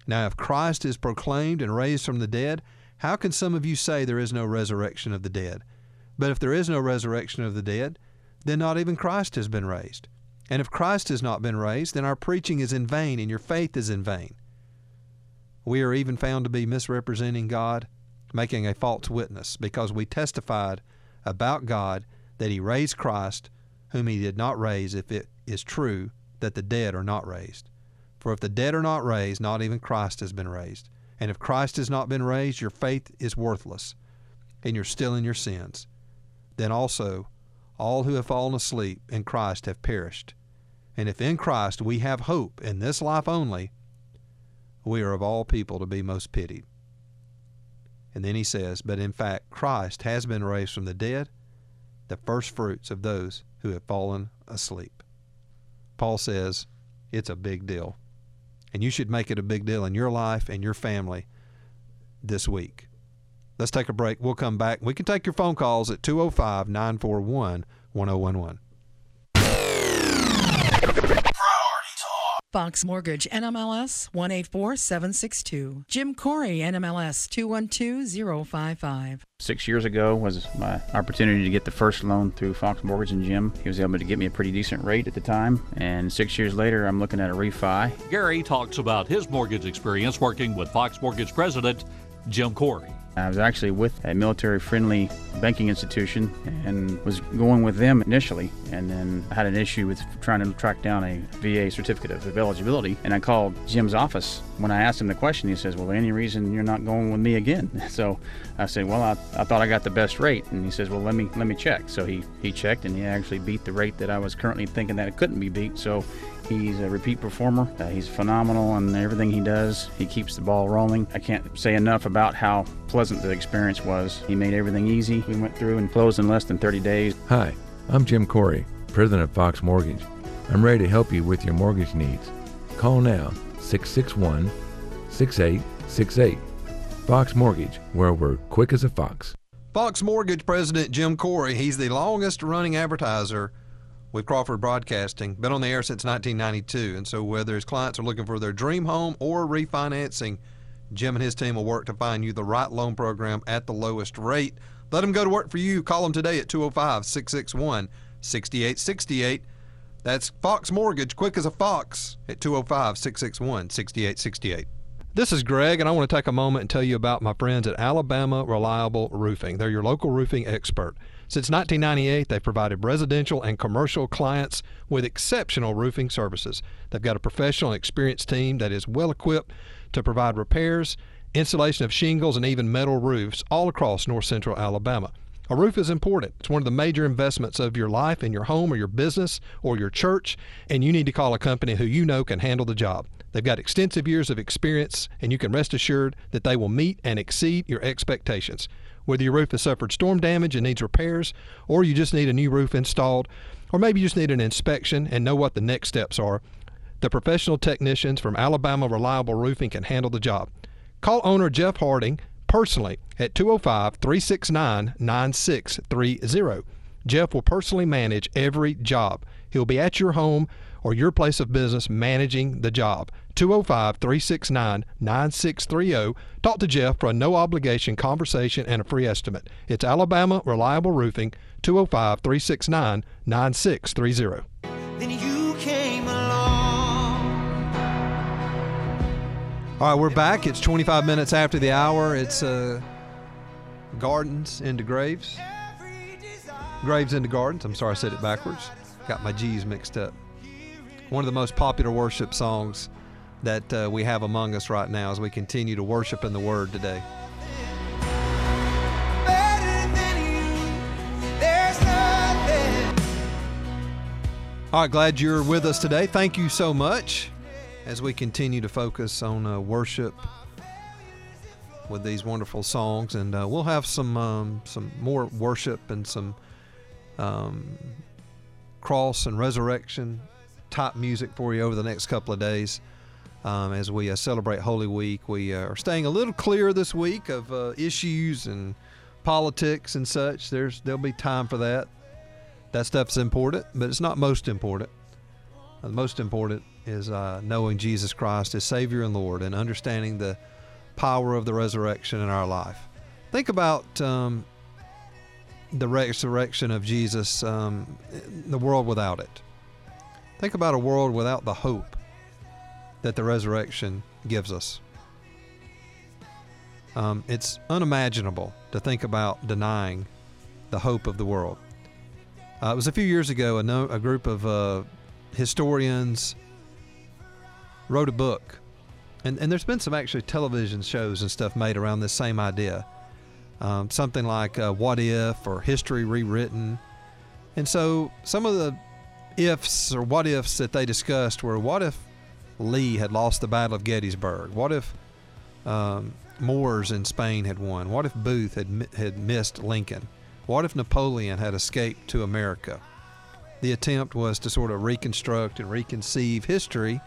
Now, if Christ is proclaimed and raised from the dead, how can some of you say there is no resurrection of the dead? But if there is no resurrection of the dead, then not even Christ has been raised. And if Christ has not been raised, then our preaching is in vain and your faith is in vain. We are even found to be misrepresenting God, making a false witness, because we testified about God that he raised Christ, whom he did not raise, if it is true that the dead are not raised. For if the dead are not raised, not even Christ has been raised. And if Christ has not been raised, your faith is worthless, and you're still in your sins. Then also, all who have fallen asleep in Christ have perished. And if in Christ we have hope in this life only, we are of all people to be most pitied. And then he says, But in fact, Christ has been raised from the dead the first fruits of those who have fallen asleep. Paul says it's a big deal. And you should make it a big deal in your life and your family this week. Let's take a break. We'll come back. We can take your phone calls at 205 941 1011.
Fox Mortgage, NMLS 184762. Jim Corey, NMLS 212055.
Six years ago was my opportunity to get the first loan through Fox Mortgage and Jim. He was able to get me a pretty decent rate at the time, and six years later, I'm looking at a refi.
Gary talks about his mortgage experience working with Fox Mortgage President Jim Corey.
I was actually with a military friendly banking institution and was going with them initially. And then I had an issue with trying to track down a VA certificate of eligibility. And I called Jim's office. When I asked him the question, he says, Well, any reason you're not going with me again? (laughs) So I said, Well, I, I thought I got the best rate. And he says, Well, let me let me check. So he, he checked and he actually beat the rate that I was currently thinking that it couldn't be beat. So He's a repeat performer. Uh, he's phenomenal in everything he does. He keeps the ball rolling. I can't say enough about how pleasant the experience was. He made everything easy. We went through and closed in less than 30 days.
Hi, I'm Jim Corey, president of Fox Mortgage. I'm ready to help you with your mortgage needs. Call now 661 6868. Fox Mortgage, where we're quick as a fox.
Fox Mortgage President Jim Corey, he's the longest running advertiser with Crawford Broadcasting, been on the air since 1992. And so, whether his clients are looking for their dream home or refinancing, Jim and his team will work to find you the right loan program at the lowest rate. Let them go to work for you. Call them today at 205 661 6868. That's Fox Mortgage, quick as a fox, at 205 661 6868. This is Greg, and I want to take a moment and tell you about my friends at Alabama Reliable Roofing. They're your local roofing expert. Since 1998, they've provided residential and commercial clients with exceptional roofing services. They've got a professional and experienced team that is well equipped to provide repairs, installation of shingles, and even metal roofs all across north central Alabama. A roof is important. It's one of the major investments of your life in your home or your business or your church, and you need to call a company who you know can handle the job. They've got extensive years of experience, and you can rest assured that they will meet and exceed your expectations. Whether your roof has suffered storm damage and needs repairs, or you just need a new roof installed, or maybe you just need an inspection and know what the next steps are, the professional technicians from Alabama Reliable Roofing can handle the job. Call owner Jeff Harding personally at 205 369 9630. Jeff will personally manage every job. He'll be at your home or your place of business managing the job. 205 369 9630. Talk to Jeff for a no obligation conversation and a free estimate. It's Alabama Reliable Roofing, 205 369 9630.
Then you came along.
All right, we're back. It's 25 minutes after the hour. It's uh, Gardens into Graves. Graves into Gardens. I'm sorry I said it backwards. Got my G's mixed up. One of the most popular worship songs that uh, we have among us right now as we continue to worship in the Word today. All right, glad you're with us today. Thank you so much as we continue to focus on uh, worship with these wonderful songs, and uh, we'll have some um, some more worship and some um, cross and resurrection type music for you over the next couple of days um, as we uh, celebrate Holy Week. We uh, are staying a little clear this week of uh, issues and politics and such. There's there'll be time for that. That stuff's important, but it's not most important. Uh, the most important is uh, knowing Jesus Christ as Savior and Lord and understanding the power of the resurrection in our life. Think about um, the resurrection of Jesus, um, the world without it. Think about a world without the hope that the resurrection gives us. Um, it's unimaginable to think about denying the hope of the world. Uh, it was a few years ago, a, no, a group of uh, historians wrote a book. And, and there's been some actually television shows and stuff made around this same idea. Um, something like uh, What If or History Rewritten. And so some of the ifs or what ifs that they discussed were what if Lee had lost the Battle of Gettysburg? What if um, Moors in Spain had won? What if Booth had, had missed Lincoln? What if Napoleon had escaped to America? The attempt was to sort of reconstruct and reconceive history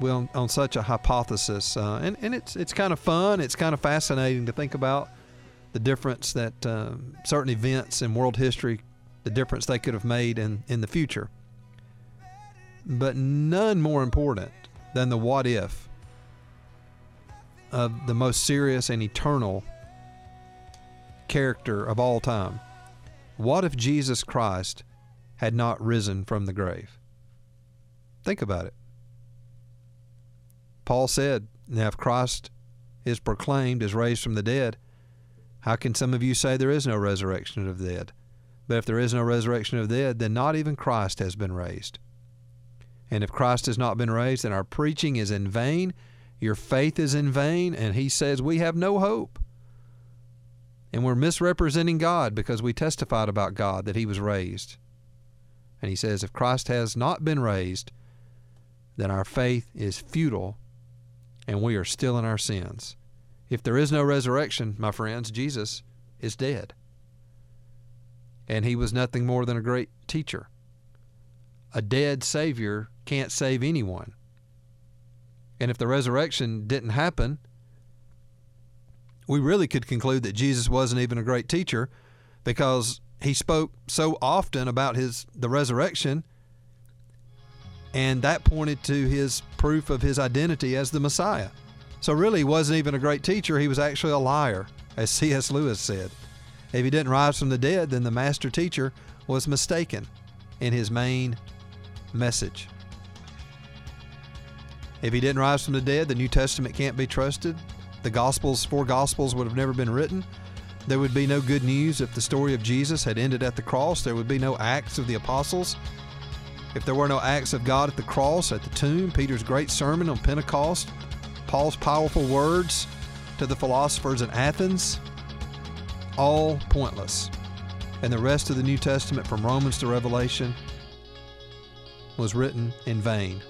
well, on such a hypothesis. Uh, and and it's, it's kind of fun, it's kind of fascinating to think about the difference that um, certain events in world history, the difference they could have made in, in the future. But none more important than the what if of the most serious and eternal character of all time. What if Jesus Christ had not risen from the grave? Think about it. Paul said, Now, if Christ is proclaimed as raised from the dead, how can some of you say there is no resurrection of the dead? But if there is no resurrection of the dead, then not even Christ has been raised. And if Christ has not been raised, then our preaching is in vain, your faith is in vain, and he says we have no hope. And we're misrepresenting God because we testified about God that he was raised. And he says, if Christ has not been raised, then our faith is futile and we are still in our sins. If there is no resurrection, my friends, Jesus is dead. And he was nothing more than a great teacher. A dead Savior can't save anyone. And if the resurrection didn't happen, we really could conclude that Jesus wasn't even a great teacher because he spoke so often about his the resurrection and that pointed to his proof of his identity as the Messiah. So really he wasn't even a great teacher, he was actually a liar, as (laughs) C.S. Lewis said. If he didn't rise from the dead, then the master teacher was mistaken. in his main message. If he didn't rise from the dead, the New Testament can't be trusted. The Gospels, four Gospels, would have never been written. There would be no good news if the story of Jesus had ended at the cross. There would be no Acts of the Apostles. If there were no acts of God at the cross, at the tomb, Peter's great sermon on Pentecost, Paul's powerful words to the philosophers in Athens, all pointless. And the rest of the New Testament, from Romans to Revelation, was written in vain.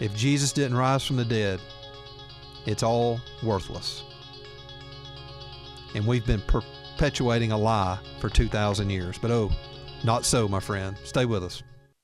If Jesus didn't rise from the dead, it's all worthless. And we've been perpetuating a lie for 2,000 years. But oh, not so, my friend. Stay with us.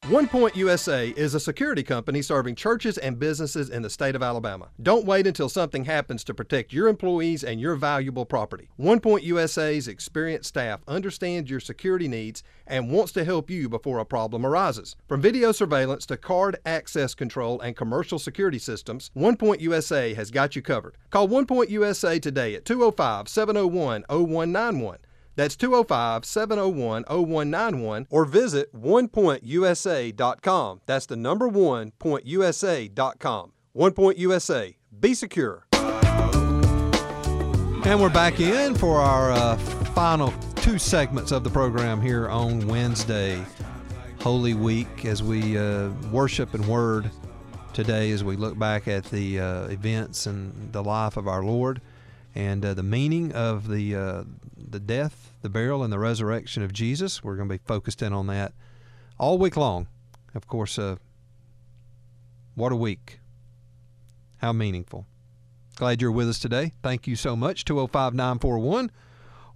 One Point USA is a security company serving churches and businesses in the state of Alabama. Don't wait until something happens to protect your employees and your valuable property. One Point USA's experienced staff understands your security needs and wants to help you before a problem arises. From video surveillance to card access control and commercial security systems, One Point USA has got you covered. Call One Point USA today at 205 701 0191. That's 205 701 0191 or visit onepointusa.com. That's the number one pointusa.com. One Point USA. Be secure.
And we're back in for our uh, final two segments of the program here on Wednesday, Holy Week, as we uh, worship and word today as we look back at the uh, events and the life of our Lord and uh, the meaning of the uh, the death, the burial, and the resurrection of Jesus. We're going to be focused in on that all week long. Of course, uh, what a week! How meaningful. Glad you're with us today. Thank you so much. 205 941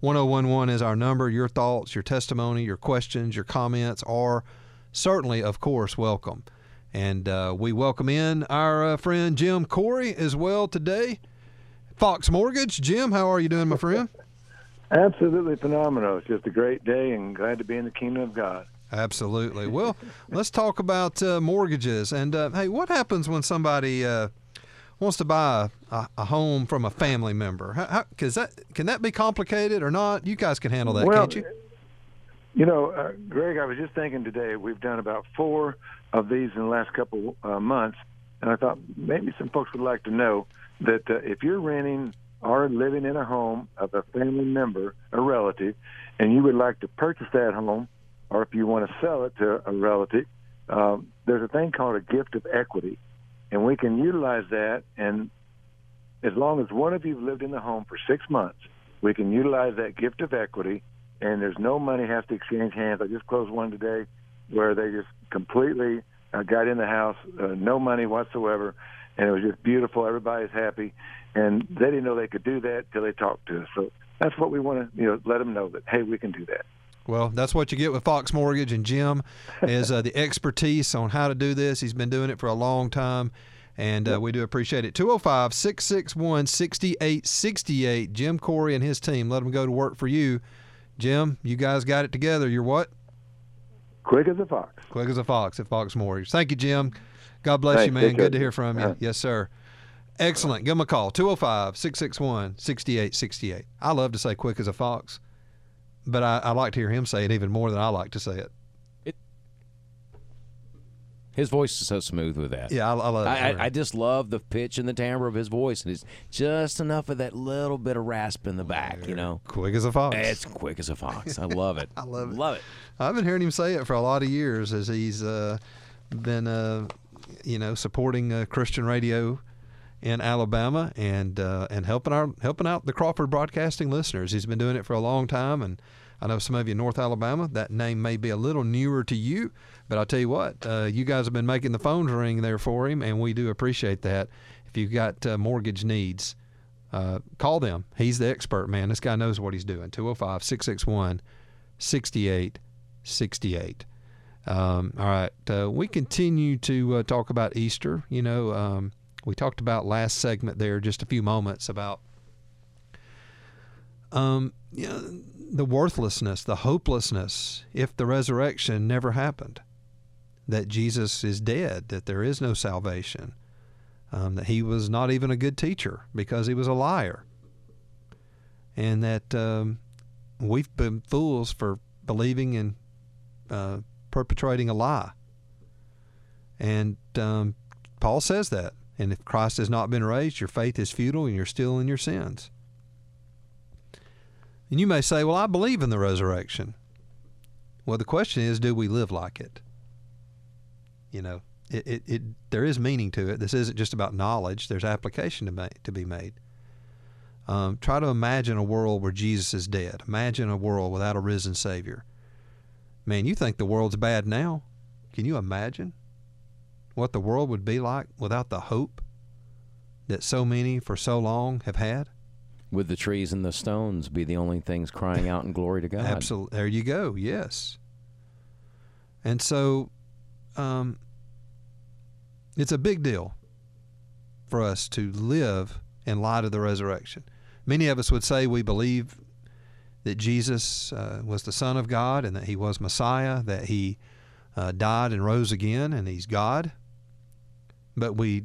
1011 is our number. Your thoughts, your testimony, your questions, your comments are certainly, of course, welcome. And uh, we welcome in our uh, friend Jim Corey as well today. Fox Mortgage. Jim, how are you doing, my friend? (laughs)
Absolutely phenomenal. It's just a great day and glad to be in the kingdom of God.
Absolutely. Well, (laughs) let's talk about uh, mortgages. And uh, hey, what happens when somebody uh, wants to buy a, a, home from a family member? How, how, cause that, can that be complicated or not? You guys can handle that,
well,
can't you?
You know, uh, Greg, I was just thinking today, we've done about four of these in the last couple uh, months. And I thought maybe some folks would like to know that uh, if you're renting or living in a home of a family member, a relative, and you would like to purchase that home, or if you want to sell it to a relative, um, there's a thing called a gift of equity, and we can utilize that. And as long as one of you lived in the home for six months, we can utilize that gift of equity, and there's no money has to exchange hands. I just closed one today where they just completely uh, got in the house, uh, no money whatsoever, and it was just beautiful. Everybody's happy, and they didn't know they could do that till they talked to us. So that's what we want to, you know, let them know that hey, we can do that.
Well, that's what you get with Fox Mortgage, and Jim is uh, the expertise on how to do this. He's been doing it for a long time, and uh, we do appreciate it. 205 661 6868. Jim Corey and his team, let them go to work for you. Jim, you guys got it together. You're what?
Quick as a fox.
Quick as a fox at Fox Mortgage. Thank you, Jim. God bless
Thanks.
you, man. Good to hear from you.
Uh-huh.
Yes, sir. Excellent. Give them a call 205 661 6868. I love to say quick as a fox, but I, I like to hear him say it even more than I like to say it.
His voice is so smooth with that.
Yeah, I, I love it.
I, I, just love the pitch and the timbre of his voice, and it's just enough of that little bit of rasp in the back, you know.
Quick as a fox.
It's quick as a fox. I love it. (laughs)
I love it.
Love it.
I've been hearing him say it for a lot of years as he's uh, been, uh, you know, supporting uh, Christian radio in Alabama and uh, and helping our helping out the Crawford Broadcasting listeners. He's been doing it for a long time, and I know some of you in North Alabama that name may be a little newer to you, but I'll tell you what, uh, you guys have been making the phones ring there for him, and we do appreciate that. If you've got uh, mortgage needs, uh, call them. He's the expert, man. This guy knows what he's doing. 205 661 6868. Um, all right. Uh, we continue to uh, talk about Easter. You know, um, we talked about last segment there just a few moments about um, you know, the worthlessness, the hopelessness if the resurrection never happened, that Jesus is dead, that there is no salvation, um, that he was not even a good teacher because he was a liar, and that um, we've been fools for believing in uh, perpetrating a lie. And um, Paul says that. And if Christ has not been raised, your faith is futile and you're still in your sins. And you may say, Well, I believe in the resurrection. Well, the question is, do we live like it? You know, it, it, it there is meaning to it. This isn't just about knowledge, there's application to, ma- to be made. Um, try to imagine a world where Jesus is dead. Imagine a world without a risen Savior. Man, you think the world's bad now? Can you imagine what the world would be like without the hope that so many for so long have had?
Would the trees and the stones be the only things crying out in glory to God?
Absolutely. There you go. Yes. And so, um, it's a big deal for us to live in light of the resurrection. Many of us would say we believe that Jesus uh, was the Son of God and that He was Messiah, that He uh, died and rose again, and He's God. But we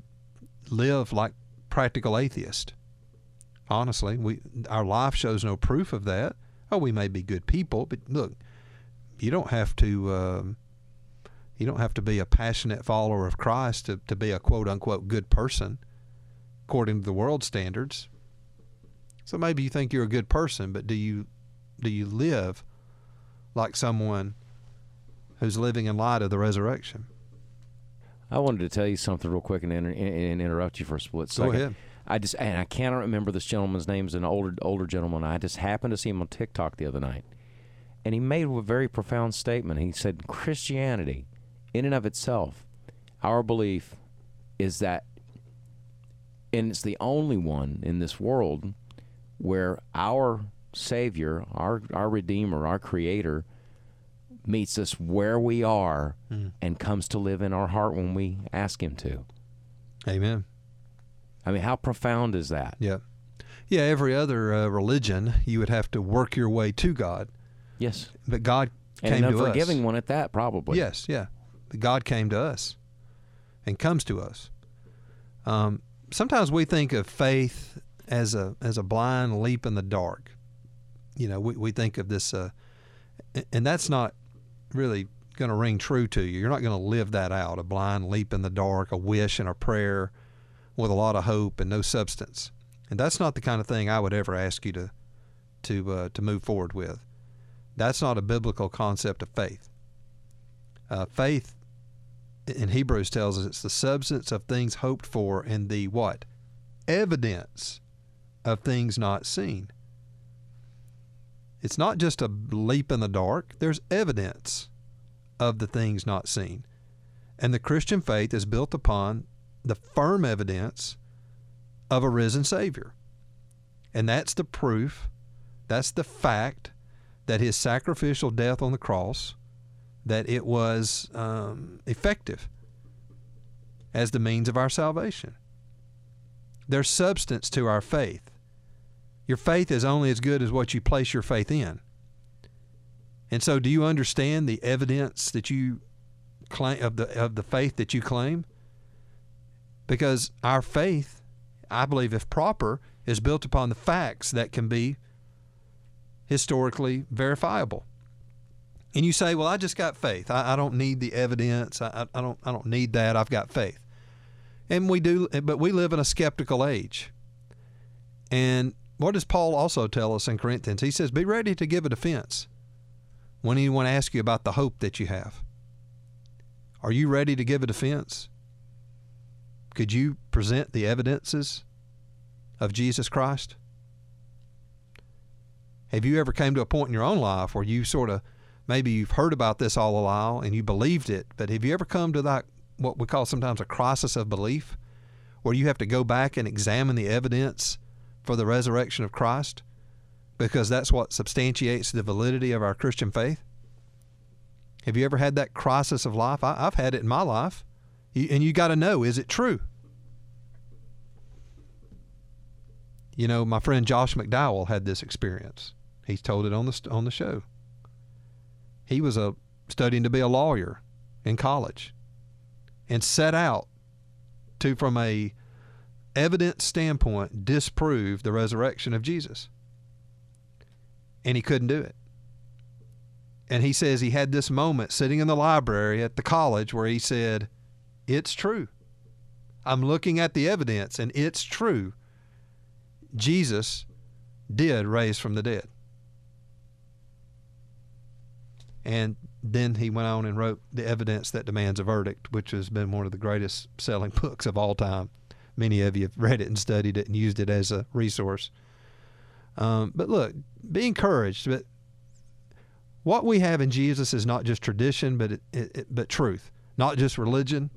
live like practical atheists. Honestly, we our life shows no proof of that. Oh, we may be good people, but look, you don't have to. Um, you don't have to be a passionate follower of Christ to, to be a quote unquote good person, according to the world standards. So maybe you think you're a good person, but do you do you live like someone who's living in light of the resurrection?
I wanted to tell you something real quick and, inter- and interrupt you for a split second.
Go ahead.
I just and I cannot remember this gentleman's name. Is an older older gentleman. I just happened to see him on TikTok the other night, and he made a very profound statement. He said, "Christianity, in and of itself, our belief is that, and it's the only one in this world where our Savior, our our Redeemer, our Creator." Meets us where we are
Mm.
and comes to live in our heart when we ask him to.
Amen.
I mean, how profound is that?
Yeah. Yeah, every other uh, religion, you would have to work your way to God.
Yes.
But God
And
came
an
to us.
unforgiving one at that, probably.
Yes, yeah. God came to us and comes to us. Um, sometimes we think of faith as a as a blind leap in the dark. You know, we, we think of this, uh, and that's not really going to ring true to you. You're not going to live that out a blind leap in the dark, a wish and a prayer with a lot of hope and no substance. And that's not the kind of thing I would ever ask you to to uh, to move forward with. That's not a biblical concept of faith. Uh, faith in Hebrews tells us it's the substance of things hoped for and the what? Evidence of things not seen. It's not just a leap in the dark, there's evidence of the things not seen. And the Christian faith is built upon the firm evidence of a risen Savior. And that's the proof, that's the fact that his sacrificial death on the cross, that it was um, effective as the means of our salvation. There's substance to our faith. Your faith is only as good as what you place your faith in. And so, do you understand the evidence that you claim of the of the faith that you claim? Because our faith, I believe, if proper, is built upon the facts that can be historically verifiable. And you say, "Well, I just got faith. I, I don't need the evidence. I, I, don't. I don't need that. I've got faith." And we do, but we live in a skeptical age. And what does Paul also tell us in Corinthians? He says, "Be ready to give a defense when anyone asks you about the hope that you have." Are you ready to give a defense? Could you present the evidences of Jesus Christ? Have you ever came to a point in your own life where you sort of maybe you've heard about this all a while and you believed it, but have you ever come to that what we call sometimes a crisis of belief where you have to go back and examine the evidence for the resurrection of Christ because that's what substantiates the validity of our Christian faith? Have you ever had that crisis of life? I, I've had it in my life. You, and you got to know is it true? You know, my friend Josh McDowell had this experience. He's told it on the on the show. He was a studying to be a lawyer in college, and set out to, from a evidence standpoint, disprove the resurrection of Jesus. And he couldn't do it. And he says he had this moment sitting in the library at the college where he said, It's true. I'm looking at the evidence, and it's true. Jesus did raise from the dead. And then he went on and wrote The Evidence That Demands a Verdict, which has been one of the greatest selling (laughs) books of all time. Many of you have read it and studied it and used it as a resource. Um, but look, be encouraged. But what we have in Jesus is not just tradition, but it, it, but truth. Not just religion,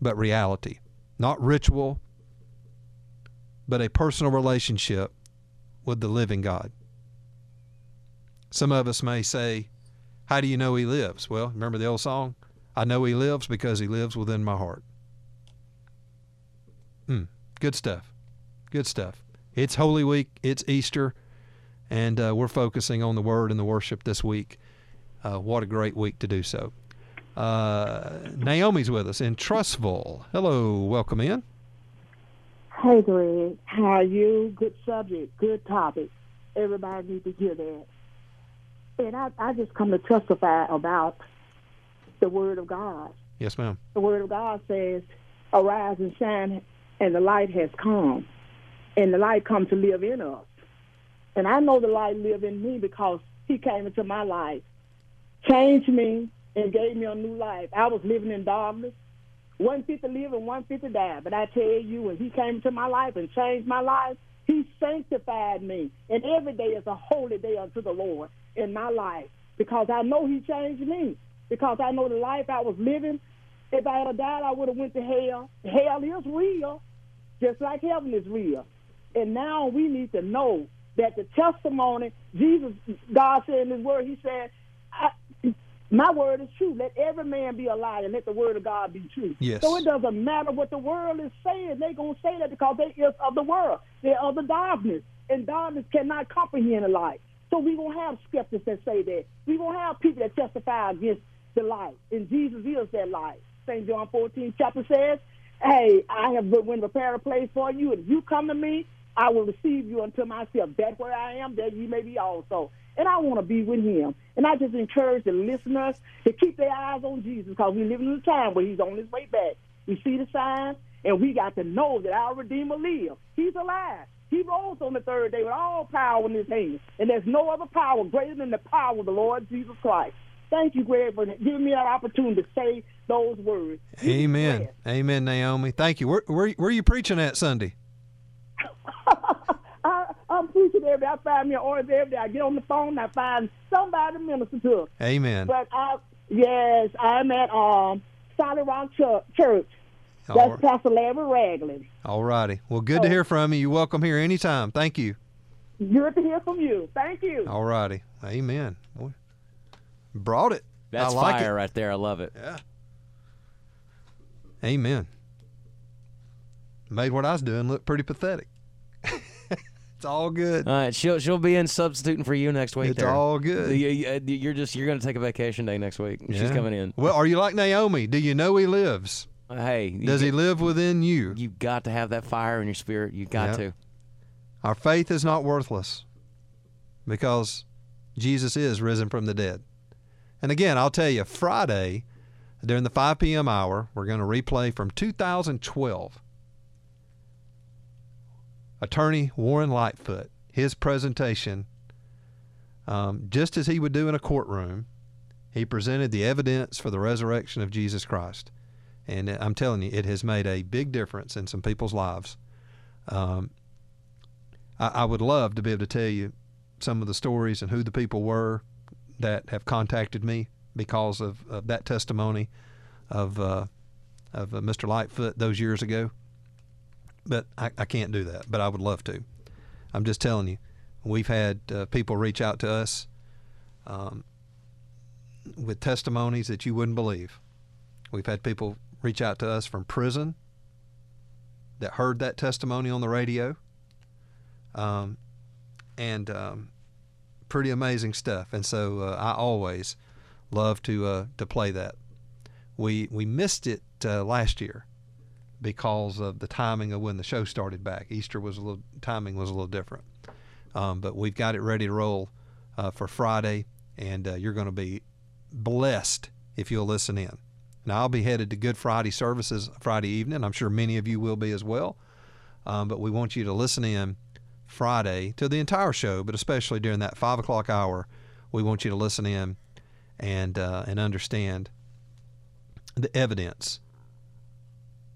but reality. Not ritual, but a personal relationship with the living God. Some of us may say, How do you know He lives? Well, remember the old song? I know He lives because He lives within my heart. Hmm. Good stuff. Good stuff. It's Holy Week, it's Easter, and uh, we're focusing on the Word and the worship this week. Uh, what a great week to do so. Uh, Naomi's with us in Trussville. Hello, welcome in.
Hey, Greg. How are you? Good subject, good topic. Everybody needs to hear that. And I, I just come to testify about the Word of God.
Yes, ma'am.
The Word of God says, Arise and shine, and the light has come. And the light comes to live in us. And I know the light live in me because He came into my life, changed me, and gave me a new life. I was living in darkness. One fit to live and one fit to die. But I tell you, when he came into my life and changed my life, he sanctified me. And every day is a holy day unto the Lord in my life because I know he changed me. Because I know the life I was living, if I had died, I would have went to hell. Hell is real, just like heaven is real. And now we need to know that the testimony, Jesus, God said in his word, he said, I, my word is true. Let every man be a liar and let the word of God be true.
Yes.
So it doesn't matter what the world is saying. They're going to say that because they is of the world. They're of the darkness. And darkness cannot comprehend the light. So we're going to have skeptics that say that. We're going to have people that testify against the light. And Jesus is that light. St. John 14 chapter says, Hey, I have went to a place for you. And if you come to me, I will receive you unto myself. That where I am, there you may be also. And I want to be with him. And I just encourage the listeners to keep their eyes on Jesus because we live in a time where he's on his way back. We see the signs, and we got to know that our Redeemer lives. He's alive. He rose on the third day with all power in his hand. And there's no other power greater than the power of the Lord Jesus Christ. Thank you, Greg, for giving me that opportunity to say those words.
Amen. Amen, Naomi. Thank you. Where, where, where are you preaching at Sunday? (laughs)
I, I'm preaching every day. I find me an order every day. I get on the phone and I find somebody to minister to.
Amen.
But I, yes, I'm at um, Solid Rock Church. Church.
All
That's
right.
Pastor Larry Ragland.
All righty. Well, good to
Oh.
hear from you. You're welcome here anytime. Thank you.
Good to hear from you. Thank you.
All righty. Amen. Boy, brought it.
That's
I like
fire
it.
right there. I love it.
Yeah. Amen. Made what I was doing look pretty pathetic. (laughs) it's all good.
All right, she'll she'll be in substituting for you next week.
It's
there.
all good.
You- you- uh, You're just you're going to take a vacation day next week. She's coming in.
Well, are you like Naomi? Do you know he lives?
Uh, hey, you
Does he
get-
live within you?
You've got to have that fire in your spirit. You got
Yep.
to.
Our faith is not worthless because Jesus is risen from the dead. And again, I'll tell you, Friday during the 5 p.m. hour, we're going to replay from 2012. Attorney Warren Lightfoot, his presentation, um, just as he would do in a courtroom, he presented the evidence for the resurrection of Jesus Christ. And I'm telling you, it has made a big difference in some people's lives. Um, I, I would love to be able to tell you some of the stories and who the people were that have contacted me because of, of that testimony of uh, of uh, Mr. Lightfoot those years ago. But I, I can't do that. But I would love to. I'm just telling you, we've had uh, people reach out to us um, with testimonies that you wouldn't believe. We've had people reach out to us from prison that heard that testimony on the radio um, and um, pretty amazing stuff. And so uh, I always love to uh, to play that. We we missed it uh, last year because of the timing of when the show started back. Easter was a little timing was a little different, um, but we've got it ready to roll uh, for Friday, and uh, you're going to be blessed if you'll listen in. Now, I'll be headed to Good Friday services Friday evening. I'm sure many of you will be as well. Um, but we want you to listen in Friday to the entire show, but especially during that five o'clock hour, we want you to listen in and uh, and understand the evidence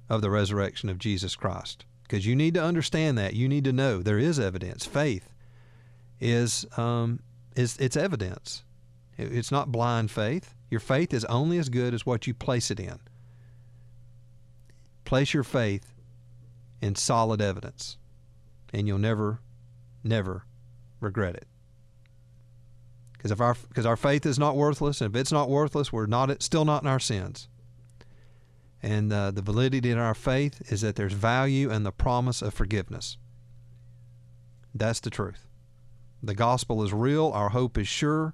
of the resurrection of Jesus Christ. Because you need to understand that. You need to know there is evidence. Faith is um, is it's evidence. It's not blind faith. Your faith is only as good as what you place it in. Place your faith in solid evidence, and you'll never, never regret it. Because if our because our faith is not worthless, and if it's not worthless, we're not still not in our sins. And uh, the validity in our faith is that there's value in the promise of forgiveness. That's the truth. The gospel is real. Our hope is sure.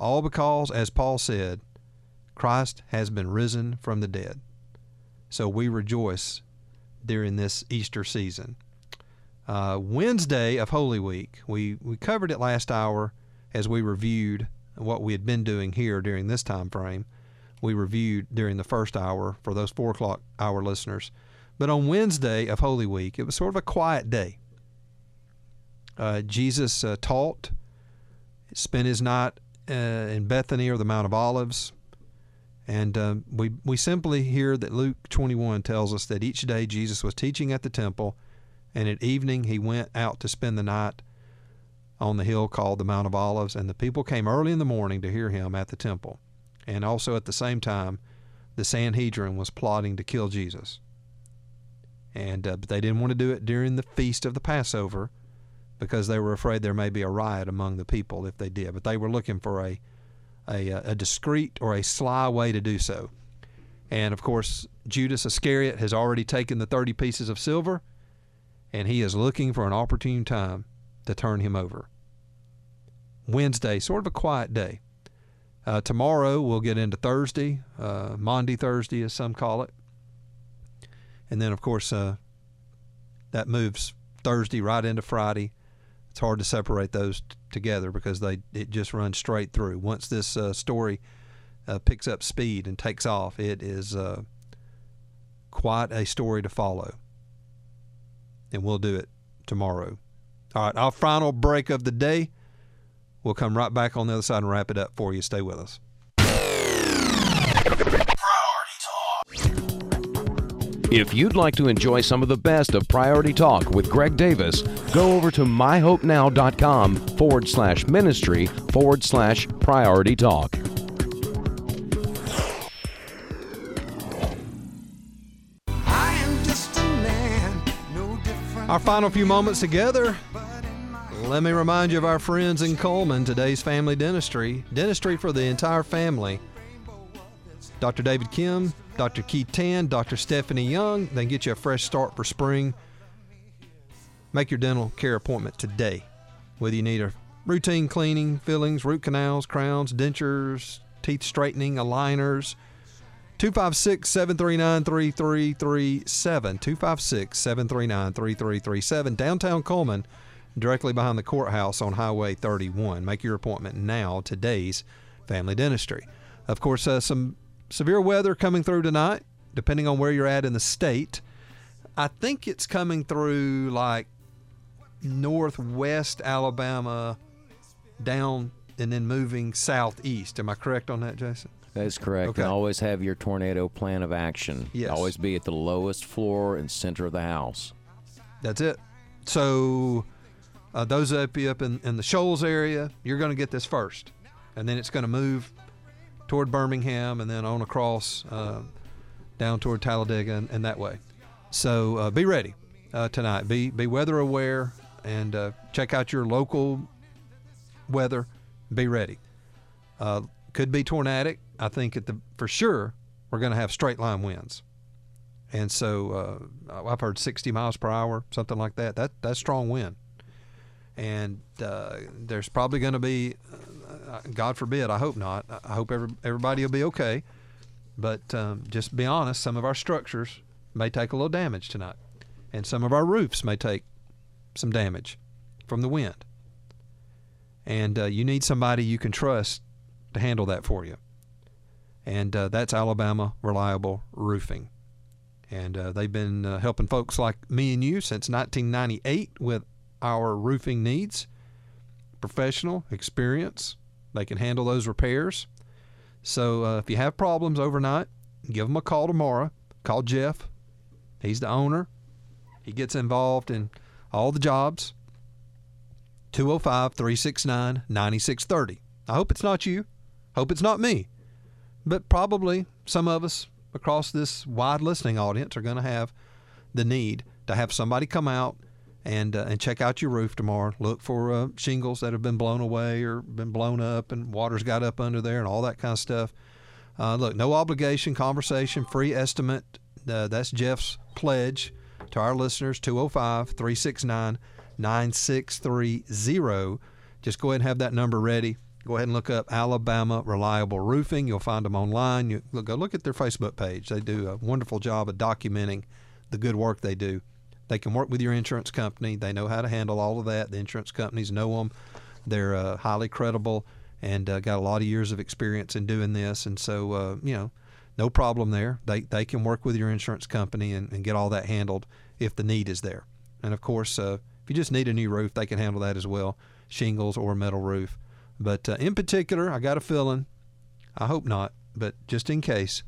All because, as Paul said, Christ has been risen from the dead. So we rejoice during this Easter season. Uh, Wednesday of Holy Week, we, we covered it last hour as we reviewed what we had been doing here during this time frame. We reviewed during the first hour for those four o'clock hour listeners. But on Wednesday of Holy Week, it was sort of a quiet day. Uh, Jesus uh, taught, spent his night uh, in Bethany or the Mount of Olives. And um, we, we simply hear that Luke 21 tells us that each day Jesus was teaching at the temple, and at evening he went out to spend the night on the hill called the Mount of Olives, and the people came early in the morning to hear him at the temple. And also at the same time, the Sanhedrin was plotting to kill Jesus. And uh, but they didn't want to do it during the feast of the Passover because they were afraid there may be a riot among the people if they did. But they were looking for a a, a discreet or a sly way to do so. And of course, Judas Iscariot has already taken the 30 pieces of silver, and he is looking for an opportune time to turn him over. Wednesday, sort of a quiet day. Uh, tomorrow, we'll get into Thursday, uh, Maundy Thursday, as some call it. And then, of course, uh, that moves Thursday right into Friday. It's hard to separate those t- together because they it just runs straight through. Once this uh, story uh, picks up speed and takes off, it is uh, quite a story to follow. And we'll do it tomorrow. All right, our final break of the day. We'll come right back on the other side and wrap it up for you. Stay with us.
If you'd like to enjoy some of the best of Priority Talk with Greg Davis, go over to myhopenow.com forward slash ministry forward slash priority talk.
Our final few moments together. Let me remind you of our friends in Cullman, today's family dentistry. Dentistry for the entire family. Dr. David Kim, Dr. Keith Tan, Dr. Stephanie Young. They get you a fresh start for spring. Make your dental care appointment today. Whether you need a routine cleaning, fillings, root canals, crowns, dentures, teeth straightening, aligners. 256 739 3337. 256 739 3337. Downtown Cullman, directly behind the courthouse on Highway 31. Make your appointment now. Today's Family Dentistry. Of course, uh, some severe weather coming through tonight, depending on where you're at in the state. I think it's coming through like northwest Alabama down and then moving southeast. Am I correct on that, Jason?
That is correct.
Okay.
And always have your tornado plan of action.
Yes.
Always be at the lowest floor and center of the house.
That's it. So, uh, those up up in, in the Shoals area, you're going to get this first, and then it's going to move toward Birmingham and then on across uh, down toward Talladega and, and that way. So uh, be ready uh, tonight. Be be weather aware and uh, check out your local weather. Be ready. Uh, could be tornadic. I think at the for sure we're going to have straight line winds. And so uh, I've heard 60 miles per hour, something like that. That that's strong wind. And uh, there's probably going to be, uh, God forbid, I hope not. I hope every, everybody will be okay. But um, just be honest, some of our structures may take a little damage tonight, and some of our roofs may take some damage from the wind. And uh, you need somebody you can trust to handle that for you. And uh, that's Alabama Reliable Roofing. And uh, they've been uh, helping folks like me and you since 1998 with our roofing needs. Professional experience, they can handle those repairs. So uh, if you have problems overnight, give them a call tomorrow. Call Jeff. He's the owner. He gets involved in all the jobs. 205 369 9630. I hope it's not you. Hope it's not me. But probably some of us across this wide listening audience are going to have the need to have somebody come out and uh, and check out your roof tomorrow. Look for uh, shingles that have been blown away or been blown up and water's got up under there and all that kind of stuff. Uh, look, no obligation conversation, free estimate. Uh, that's Jeff's pledge to our listeners 205 369 9630. Just go ahead and have that number ready. Go ahead and look up Alabama Reliable Roofing. You'll find them online. You go look at their Facebook page. They do a wonderful job of documenting the good work they do. They can work with your insurance company. They know how to handle all of that. The insurance companies know them. They're uh, highly credible and uh, got a lot of years of experience in doing this. And so, uh, you know, no problem there. They, they can work with your insurance company and, and get all that handled if the need is there. And of course, uh, if you just need a new roof, they can handle that as well shingles or metal roof. But uh, in particular, I got a feeling, I hope not, but just in case,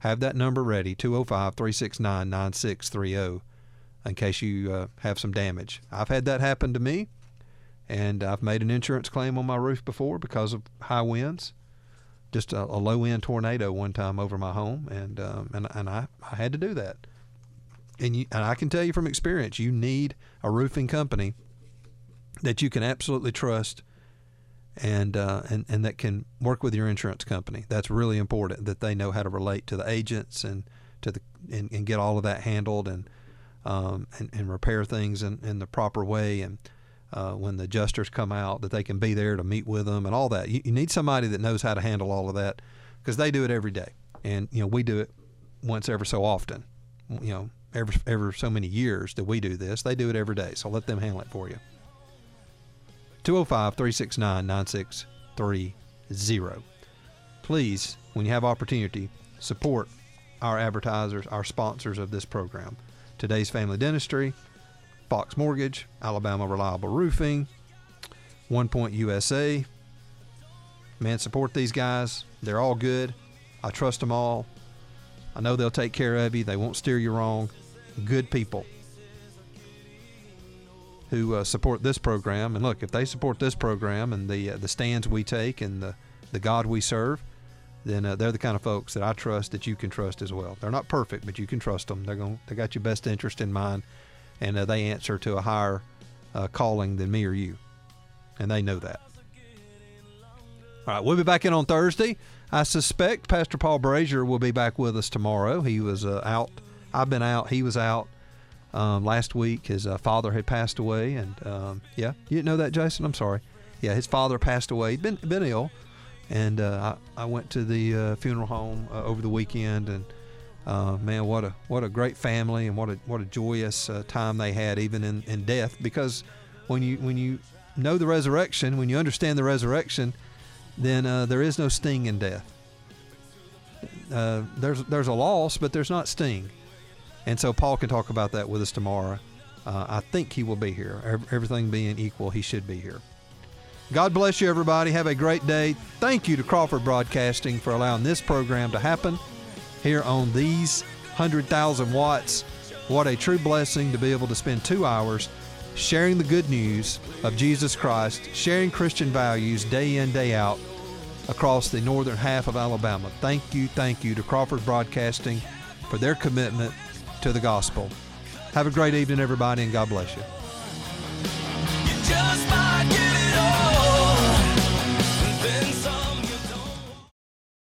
have that number ready 205 369 9630 in case you uh, have some damage. I've had that happen to me, and I've made an insurance claim on my roof before because of high winds. Just a, a low end tornado one time over my home, and um, and, and I, I had to do that. And, you, and I can tell you from experience, you need a roofing company that you can absolutely trust and, uh, and and that can work with your insurance company. That's really important that they know how to relate to the agents and to the and, and get all of that handled and um, and, and repair things in, in the proper way and uh, when the adjusters come out that they can be there to meet with them and all that. You, you need somebody that knows how to handle all of that because they do it every day and you know we do it once ever so often. You know every ever so many years that we do this. They do it every day, so let them handle it for you. 205 369 9630. Please, when you have opportunity, support our advertisers, our sponsors of this program. Today's Family Dentistry, Fox Mortgage, Alabama Reliable Roofing, One Point USA. Man, support these guys. They're all good. I trust them all. I know they'll take care of you. They won't steer you wrong. Good people who uh, support this program. And look, if they support this program and the uh, the stands we take and the the God we serve, then uh, they're the kind of folks that I trust that you can trust as well. They're not perfect, but you can trust them. They're going they got your best interest in mind, and uh, they answer to a higher uh, calling than me or you, and they know that. All right, we'll be back in on Thursday. I suspect Pastor Paul Brazier will be back with us tomorrow. He was uh, out. I've been out. He was out um, last week. His uh, father had passed away, and um, yeah, you didn't know that, Jason. I'm sorry. Yeah, his father passed away. He'd been been ill, and uh, I, I went to the uh, funeral home uh, over the weekend, and uh, man, what a what a great family, and what a what a joyous uh, time they had, even in, in death. Because when you when you know the resurrection, when you understand the resurrection, then there is no sting in death. There's there's a loss, but there's not sting, and so Paul can talk about that with us tomorrow. Uh, I think he will be here. Everything being equal, he should be here. God bless you, everybody. Have a great day. Thank you to Crawford Broadcasting for allowing this program to happen here on these 100,000 watts. What a true blessing to be able to spend two hours sharing the good news of Jesus Christ, sharing Christian values day in, day out across the northern half of Alabama. Thank you, thank you to Crawford Broadcasting for their commitment to the gospel. Have a great evening, everybody, and God bless you. you